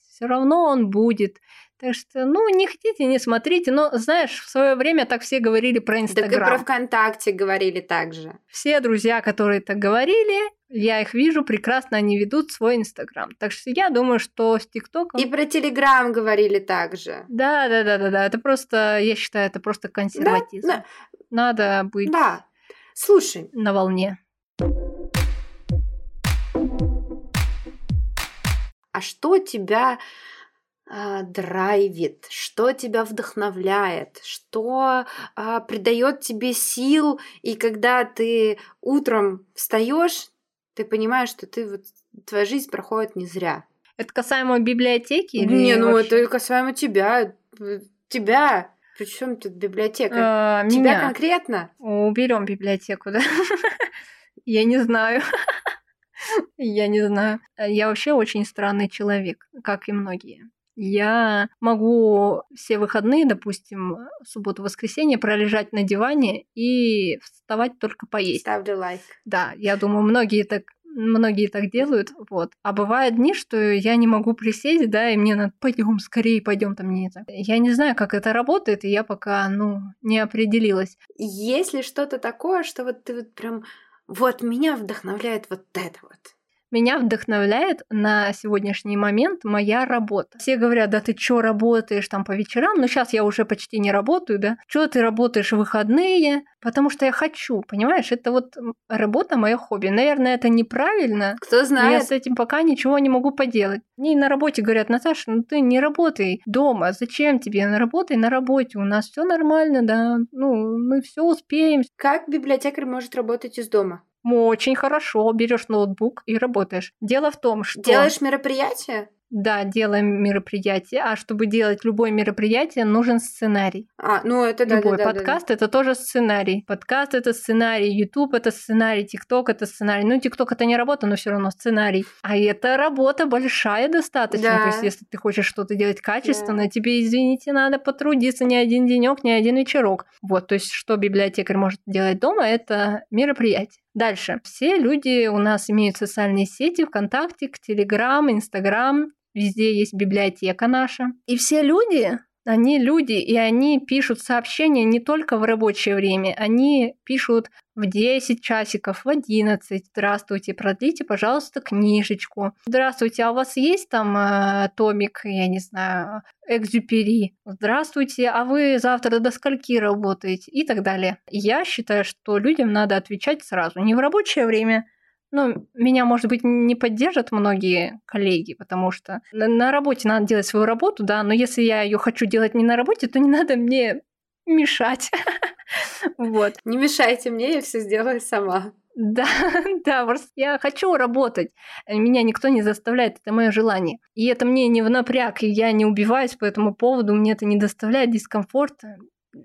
Все равно он будет. Так что, ну, не хотите, не смотрите. Но, знаешь, в свое время так все говорили про Инстаграм. Так и про ВКонтакте говорили так же. Все друзья, которые так говорили, я их вижу, прекрасно они ведут свой Инстаграм. Так что я думаю, что с ТикТоком... И про Телеграм говорили так же. Да, да, да, да, да. Это просто, я считаю, это просто консерватизм. Да, да. Надо быть да. Слушай. на волне. А что тебя а, драйвит, что тебя вдохновляет, что а, придает тебе сил, и когда ты утром встаешь, ты понимаешь, что ты вот твоя жизнь проходит не зря. Это касаемо библиотеки? Не, ну вообще? это касаемо тебя, тебя. Причем тут библиотека? А, тебя меня. конкретно? Уберем библиотеку, да? Я не знаю. Я не знаю. Я вообще очень странный человек, как и многие. Я могу все выходные, допустим, субботу, воскресенье пролежать на диване и вставать только поесть. Ставлю лайк. Да, я думаю, многие так многие так делают, вот. А бывают дни, что я не могу присесть, да, и мне надо, пойдем скорее, пойдем там не это. Я не знаю, как это работает, и я пока, ну, не определилась. Есть ли что-то такое, что вот ты вот прям, вот меня вдохновляет вот это вот? Меня вдохновляет на сегодняшний момент моя работа. Все говорят, да ты чё работаешь там по вечерам? Ну сейчас я уже почти не работаю, да? Чё ты работаешь в выходные? Потому что я хочу, понимаешь? Это вот работа мое хобби. Наверное, это неправильно. Кто знает. Я с этим пока ничего не могу поделать. Мне на работе говорят, Наташа, ну ты не работай дома. Зачем тебе? На работе на работе. У нас все нормально, да. Ну, мы все успеем. Как библиотекарь может работать из дома? Очень хорошо. Берешь ноутбук и работаешь. Дело в том, что... Делаешь мероприятие? Да, делаем мероприятие. А чтобы делать любое мероприятие, нужен сценарий. А, ну это да. Любой да, да, подкаст да, да. это тоже сценарий. Подкаст это сценарий, YouTube это сценарий, TikTok это сценарий. Ну, TikTok это не работа, но все равно сценарий. А это работа большая достаточно. Да. То есть, если ты хочешь что-то делать качественно, да. тебе, извините, надо потрудиться не один денек, не один вечерок. Вот, то есть, что библиотекарь может делать дома, это мероприятие. Дальше. Все люди у нас имеют социальные сети, ВКонтакте, Телеграм, Инстаграм, везде есть библиотека наша. И все люди, они люди, и они пишут сообщения не только в рабочее время, они пишут в 10 часиков, в 11. Здравствуйте, продлите, пожалуйста, книжечку. Здравствуйте, а у вас есть там э, томик, я не знаю, экзюпери? Здравствуйте, а вы завтра до скольки работаете? И так далее. Я считаю, что людям надо отвечать сразу, не в рабочее время, ну, меня, может быть, не поддержат многие коллеги, потому что на работе надо делать свою работу, да, но если я ее хочу делать не на работе, то не надо мне мешать. Вот. Не мешайте мне, я все сделаю сама. Да, да, просто я хочу работать. Меня никто не заставляет, это мое желание. И это мне не в напряг, и я не убиваюсь по этому поводу, мне это не доставляет дискомфорта.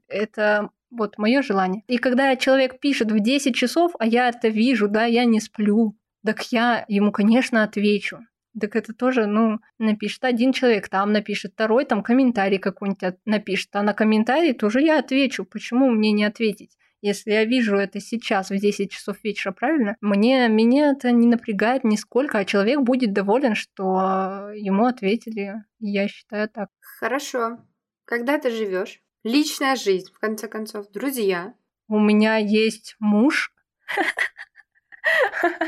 Это вот мое желание. И когда человек пишет в 10 часов, а я это вижу, да, я не сплю, так я ему, конечно, отвечу. Так это тоже, ну, напишет один человек, там напишет второй, там комментарий какой-нибудь напишет, а на комментарий тоже я отвечу. Почему мне не ответить? Если я вижу это сейчас в 10 часов вечера, правильно? Мне, меня это не напрягает нисколько, а человек будет доволен, что ему ответили. Я считаю так. Хорошо. Когда ты живешь? Личная жизнь, в конце концов, друзья. У меня есть муж.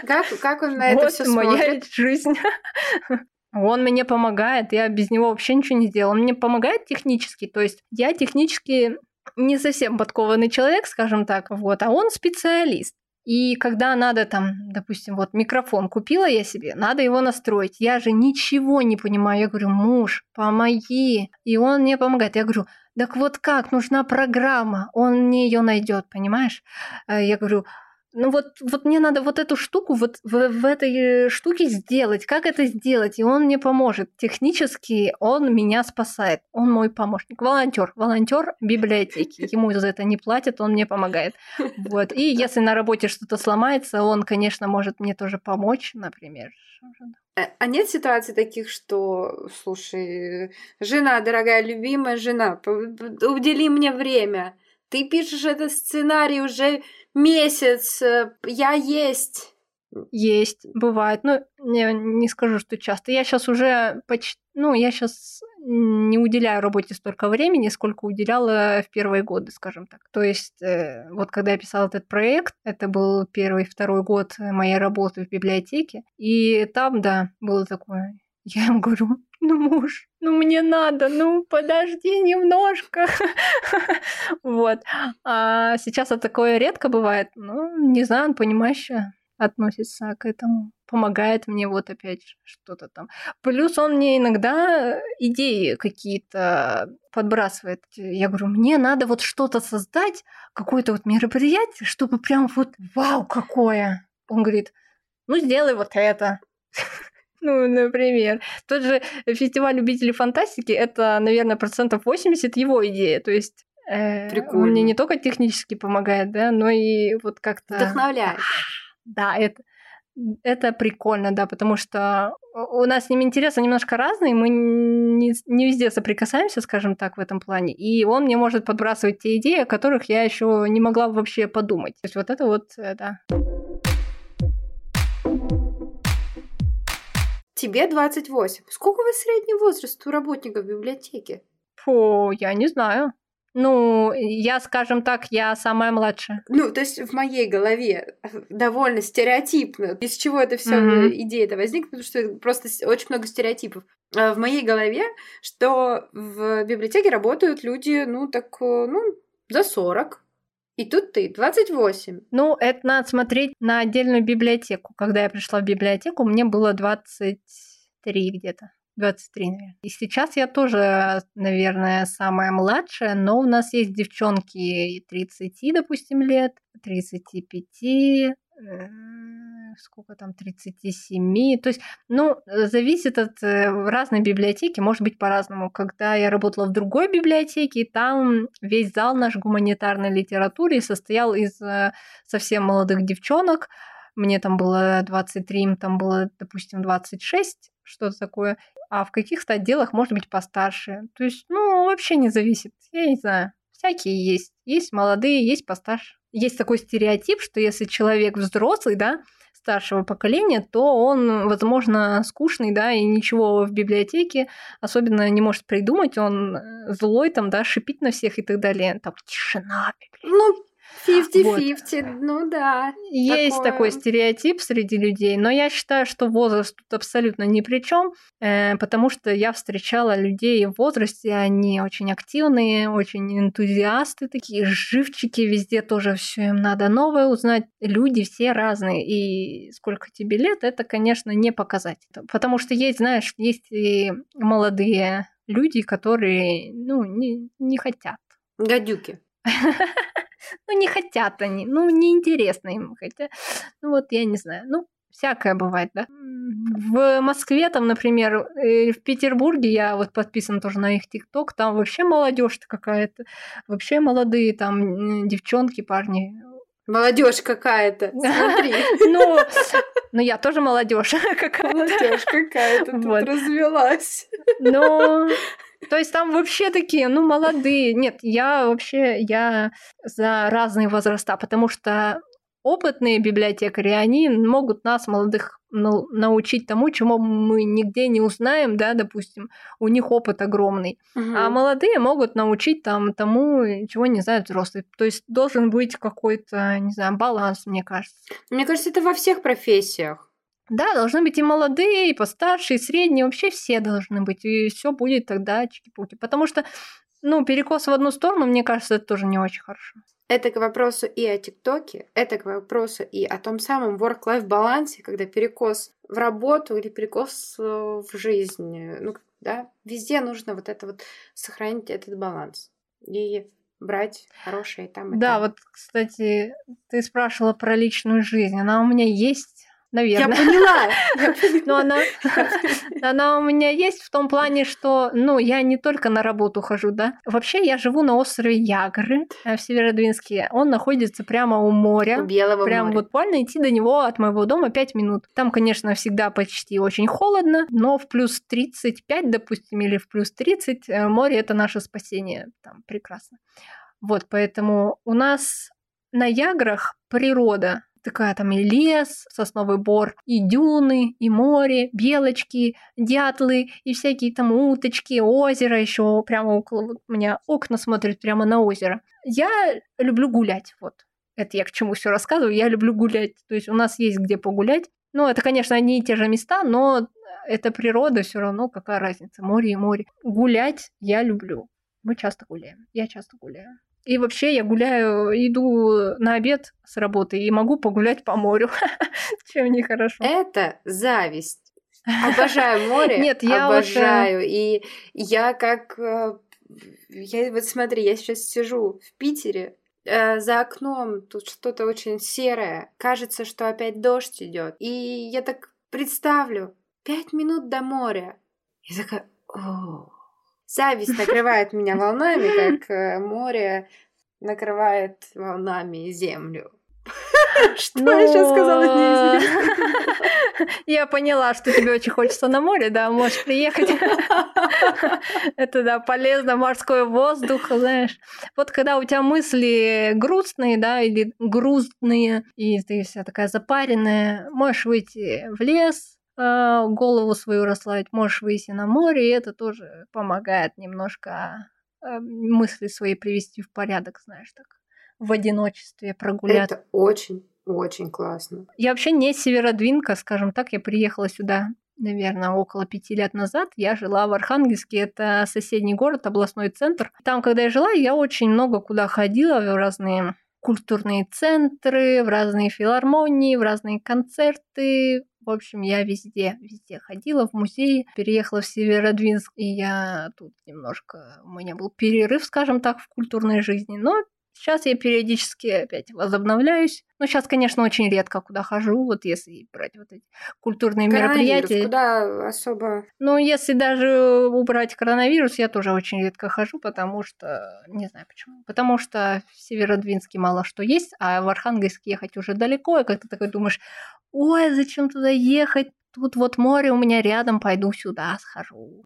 Как, как он на это Вот все моя смотрит? жизнь. Он мне помогает, я без него вообще ничего не сделала. Он мне помогает технически, то есть я технически не совсем подкованный человек, скажем так, вот, а он специалист. И когда надо там, допустим, вот микрофон купила я себе, надо его настроить. Я же ничего не понимаю. Я говорю, муж, помоги. И он мне помогает. Я говорю, так вот как, нужна программа. Он мне ее найдет, понимаешь? Э, Я говорю, ну вот, вот мне надо вот эту штуку вот в, в этой э, штуке сделать. Как это сделать? И он мне поможет. Технически он меня спасает. Он мой помощник. Волонтер. Волонтер библиотеки. Ему за это не платят, он мне помогает. Вот. И если на работе что-то сломается, он, конечно, может мне тоже помочь, например. Э, А нет ситуаций таких, что, слушай, жена, дорогая, любимая жена, удели мне время. Ты пишешь этот сценарий уже месяц, э, я есть. Есть, бывает. Ну, не, не скажу, что часто. Я сейчас уже почти... Ну, я сейчас не уделяю работе столько времени, сколько уделяла в первые годы, скажем так. То есть, э, вот когда я писала этот проект, это был первый, второй год моей работы в библиотеке, и там, да, было такое. Я ему говорю, ну, муж, ну, мне надо, ну, подожди немножко. Вот. А сейчас это такое редко бывает. Ну, не знаю, он понимающе относится к этому. Помогает мне вот опять что-то там. Плюс он мне иногда идеи какие-то подбрасывает. Я говорю, мне надо вот что-то создать, какое-то вот мероприятие, чтобы прям вот вау, какое. Он говорит, ну, сделай вот это. Ну, например. Тот же фестиваль любителей фантастики, это, наверное, процентов 80 его идея. То есть э, Прикольно. он мне не только технически помогает, да, но и вот как-то... Вдохновляет. Да, это, это прикольно, да, потому что у нас с ним интересы немножко разные, мы не, не везде соприкасаемся, скажем так, в этом плане. И он мне может подбрасывать те идеи, о которых я еще не могла вообще подумать. То есть вот это вот, э, да. Тебе 28. Сколько у вас средний возраст у работников библиотеки? Фу, я не знаю. Ну, я, скажем так, я самая младшая. Ну, то есть в моей голове довольно стереотипно, из чего это все Мгм. идея-то возникла, потому что просто очень много стереотипов. А В моей голове, что в библиотеке работают люди, ну, так, э, ну, за 40. И тут ты, 28. Ну, это надо смотреть на отдельную библиотеку. Когда я пришла в библиотеку, мне было 23 где-то. 23, наверное. И сейчас я тоже, наверное, самая младшая, но у нас есть девчонки и 30, допустим, лет, 35, э, сколько там, 37. То есть, ну, э, зависит от э, разной библиотеки, может быть по-разному. Когда я работала в другой библиотеке, там весь зал наш гуманитарной литературы состоял из э, совсем молодых девчонок. Мне там было 23, им там было, допустим, 26, что-то такое. А в каких-то отделах, может быть, постарше. То есть, ну, вообще не зависит. Я не знаю. Всякие есть. Есть молодые, есть постарше. Есть такой стереотип, что если человек взрослый, да, старшего поколения, то он, возможно, скучный, да, и ничего в библиотеке особенно не может придумать, он э, злой там, да, шипит на всех и так далее. Там тишина. Ну, 50-50, ну да. Есть Такое. такой стереотип среди людей, но я считаю, что возраст тут абсолютно ни при чем, потому что я встречала людей в возрасте, они очень активные, очень энтузиасты, такие живчики, везде тоже все им надо новое узнать. Люди все разные, и сколько тебе лет, это, конечно, не показать. Потому что есть, знаешь, есть и молодые люди, которые, ну, не, не хотят. Гадюки. Ну, не хотят они, ну, неинтересно им, хотя, ну, вот я не знаю, ну, всякое бывает, да. В Москве там, например, в Петербурге я вот подписан тоже на их ТикТок, там вообще молодежь какая-то, вообще молодые там девчонки, парни. Молодежь какая-то. Смотри. Ну, ну я тоже молодежь какая-то. Молодежь какая-то тут развелась. Но То есть там вообще такие, ну, молодые. Нет, я вообще, я за разные возраста, потому что опытные библиотекари, они могут нас, молодых, научить тому, чему мы нигде не узнаем, да, допустим, у них опыт огромный. Угу. А молодые могут научить там тому, чего не знают взрослые. То есть должен быть какой-то, не знаю, баланс, мне кажется. Мне кажется, это во всех профессиях. Да, должны быть и молодые, и постарше, и средние, вообще все должны быть, и все будет тогда чики-пуки. Потому что, ну, перекос в одну сторону, мне кажется, это тоже не очень хорошо. Это к вопросу и о ТикТоке, это к вопросу и о том самом work-life балансе, когда перекос в работу или перекос э, в жизнь. Ну, да, везде нужно вот это вот сохранить этот баланс и брать хорошие там и Да, там. вот, кстати, ты спрашивала про личную жизнь. Она у меня есть наверное. Я поняла. Но она, она у меня есть в том плане, что, ну, я не только на работу хожу, да. Вообще я живу на острове Ягры э, в Северодвинске. Он находится прямо у моря. У Белого Прям моря. вот буквально идти до него от моего дома 5 минут. Там, конечно, всегда почти очень холодно, но в плюс 35, допустим, или в плюс 30 э, море это наше спасение. Там прекрасно. Вот, поэтому у нас на Яграх природа такая там и лес, сосновый бор, и дюны, и море, белочки, дятлы, и всякие там уточки, озеро еще прямо около вот, у меня окна смотрят прямо на озеро. Я люблю гулять, вот. Это я к чему все рассказываю, я люблю гулять. То есть у нас есть где погулять. Ну, это, конечно, одни и те же места, но это природа все равно, какая разница, море и море. Гулять я люблю. Мы часто гуляем. Я часто гуляю. И вообще я гуляю, иду на обед с работы и могу погулять по морю. Чем нехорошо. Это зависть. Обожаю море. Нет, я обожаю. Вот... И я как... э, Я вот смотри, я сейчас сижу в Питере, э, за окном тут что-то очень серое. Кажется, что опять дождь идет. И я так представлю, пять минут до моря. Я такая, о, Зависть накрывает меня волнами, как э, море накрывает волнами землю. Что я сейчас сказала, неизвестно. Я поняла, что тебе очень хочется на море, да, можешь приехать. Это, да, полезно, морской воздух, знаешь. Вот когда у тебя мысли грустные, да, или грустные, и ты вся такая запаренная, можешь выйти в лес, голову свою расслабить, можешь выйти на море, и это тоже помогает немножко а, мысли свои привести в порядок, знаешь, так в одиночестве прогуляться. Это очень, очень классно. Я вообще не северодвинка, скажем так, я приехала сюда наверное, около пяти лет назад я жила в Архангельске, это соседний город, областной центр. Там, когда я жила, я очень много куда ходила, в разные культурные центры, в разные филармонии, в разные концерты, в общем, я везде, везде ходила, в музей, переехала в Северодвинск, и я тут немножко, у меня был перерыв, скажем так, в культурной жизни, но Сейчас я периодически опять возобновляюсь. Но сейчас, конечно, очень редко куда хожу, вот если брать вот эти культурные мероприятия. Куда особо? Ну, если даже убрать коронавирус, я тоже очень редко хожу, потому что... Не знаю почему. Потому что в Северодвинске мало что есть, а в Архангельск ехать уже далеко, и как ты такой думаешь, ой, зачем туда ехать? Тут вот море у меня рядом, пойду сюда схожу.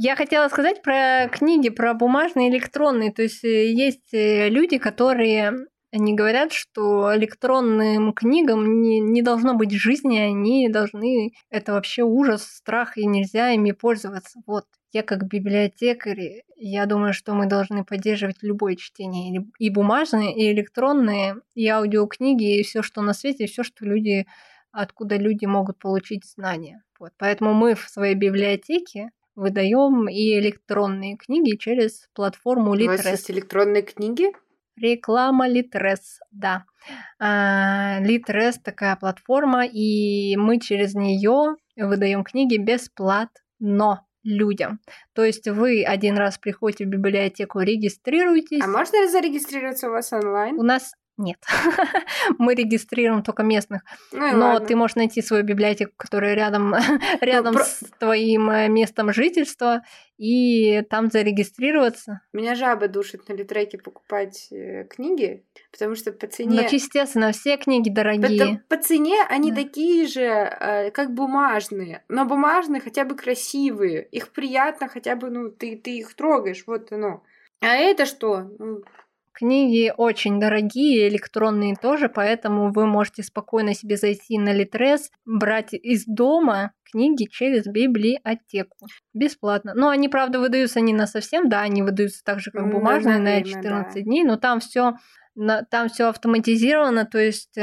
Я хотела сказать про книги, про бумажные электронные. То есть э, есть э, люди, которые они говорят, что электронным книгам не, не должно быть жизни, они должны... Это вообще ужас, страх, и нельзя ими пользоваться. Вот. Я как библиотекарь, я думаю, что мы должны поддерживать любое чтение. И бумажные, и электронные, и аудиокниги, и все, что на свете, все, что люди откуда люди могут получить знания. Вот. Поэтому мы в своей библиотеке выдаем и электронные книги через платформу Litres. У вас есть электронные книги? Реклама Litres, да. Litres а, такая платформа, и мы через нее выдаем книги бесплатно людям. То есть вы один раз приходите в библиотеку, регистрируетесь. А можно зарегистрироваться у вас онлайн? У нас Нет. Мы регистрируем только местных. Ну, Но ладно. ты можешь найти свою библиотеку, которая рядом, рядом ну, с твоим э, местом жительства, и там зарегистрироваться. Меня жаба душит на литреке покупать э, книги, потому что по цене... Ну, естественно, все книги дорогие. По, по цене они да. такие же, э, как бумажные, но бумажные хотя бы красивые, их приятно хотя бы, ну, ты, ты их трогаешь, вот оно. А это что? Книги очень дорогие, электронные тоже, поэтому вы можете спокойно себе зайти на Литрес, брать из дома книги через библиотеку. Бесплатно. Но они, правда, выдаются не на совсем, да, они выдаются так же, как бумажные, на 14 да. дней, но там все там все автоматизировано, то есть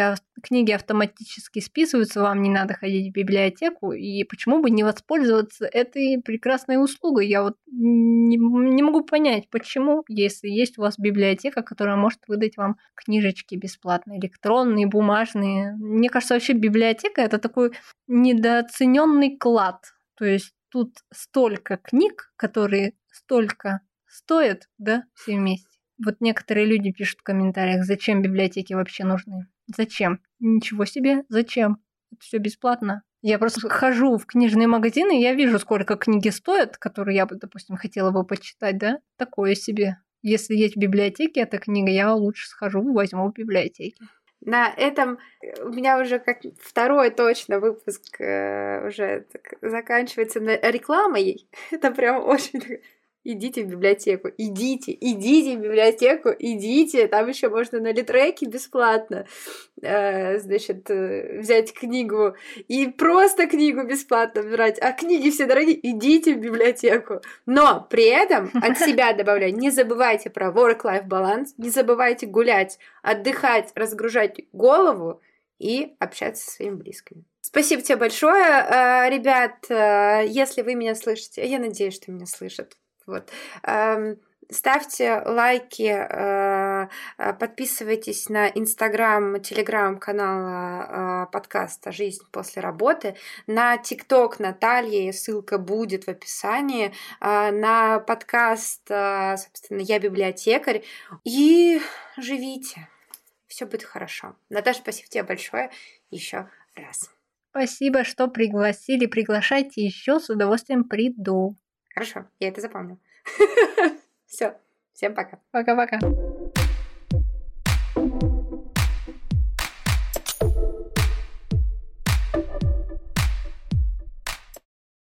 книги автоматически списываются, вам не надо ходить в библиотеку, и почему бы не воспользоваться этой прекрасной услугой? Я вот не, не могу понять, почему, если есть у вас библиотека, которая может выдать вам книжечки бесплатно, электронные, бумажные. Мне кажется, вообще библиотека это такой недооцененный клад. То есть тут столько книг, которые столько стоят, да, все вместе. Вот некоторые люди пишут в комментариях, зачем библиотеки вообще нужны. Зачем? Ничего себе, зачем? Это все бесплатно. Я просто хожу в книжные магазины, и я вижу, сколько книги стоят, которые я бы, допустим, хотела бы почитать, да? Такое себе. Если есть в библиотеке эта книга, я лучше схожу, возьму в библиотеке. На этом у меня уже как второй точно выпуск э, уже заканчивается на рекламой. Это прям очень идите в библиотеку, идите, идите в библиотеку, идите, там еще можно на литреке бесплатно, э, значит, э, взять книгу и просто книгу бесплатно брать, а книги все дорогие, идите в библиотеку. Но при этом от себя добавляю, не забывайте про work-life баланс, не забывайте гулять, отдыхать, разгружать голову и общаться со своими близкими. Спасибо тебе большое, э, ребят. Э, если вы меня слышите, я надеюсь, что меня слышат. Вот. Ставьте лайки, э, э, подписывайтесь на инстаграм, телеграм канала э, подкаста «Жизнь после работы», на тикток Натальи, ссылка будет в описании, на подкаст, собственно, «Я библиотекарь». И живите, все будет хорошо. Наташа, спасибо тебе большое еще раз. Спасибо, что пригласили. Приглашайте еще, с удовольствием приду. Хорошо, я это запомню. Все, всем пока. Пока-пока.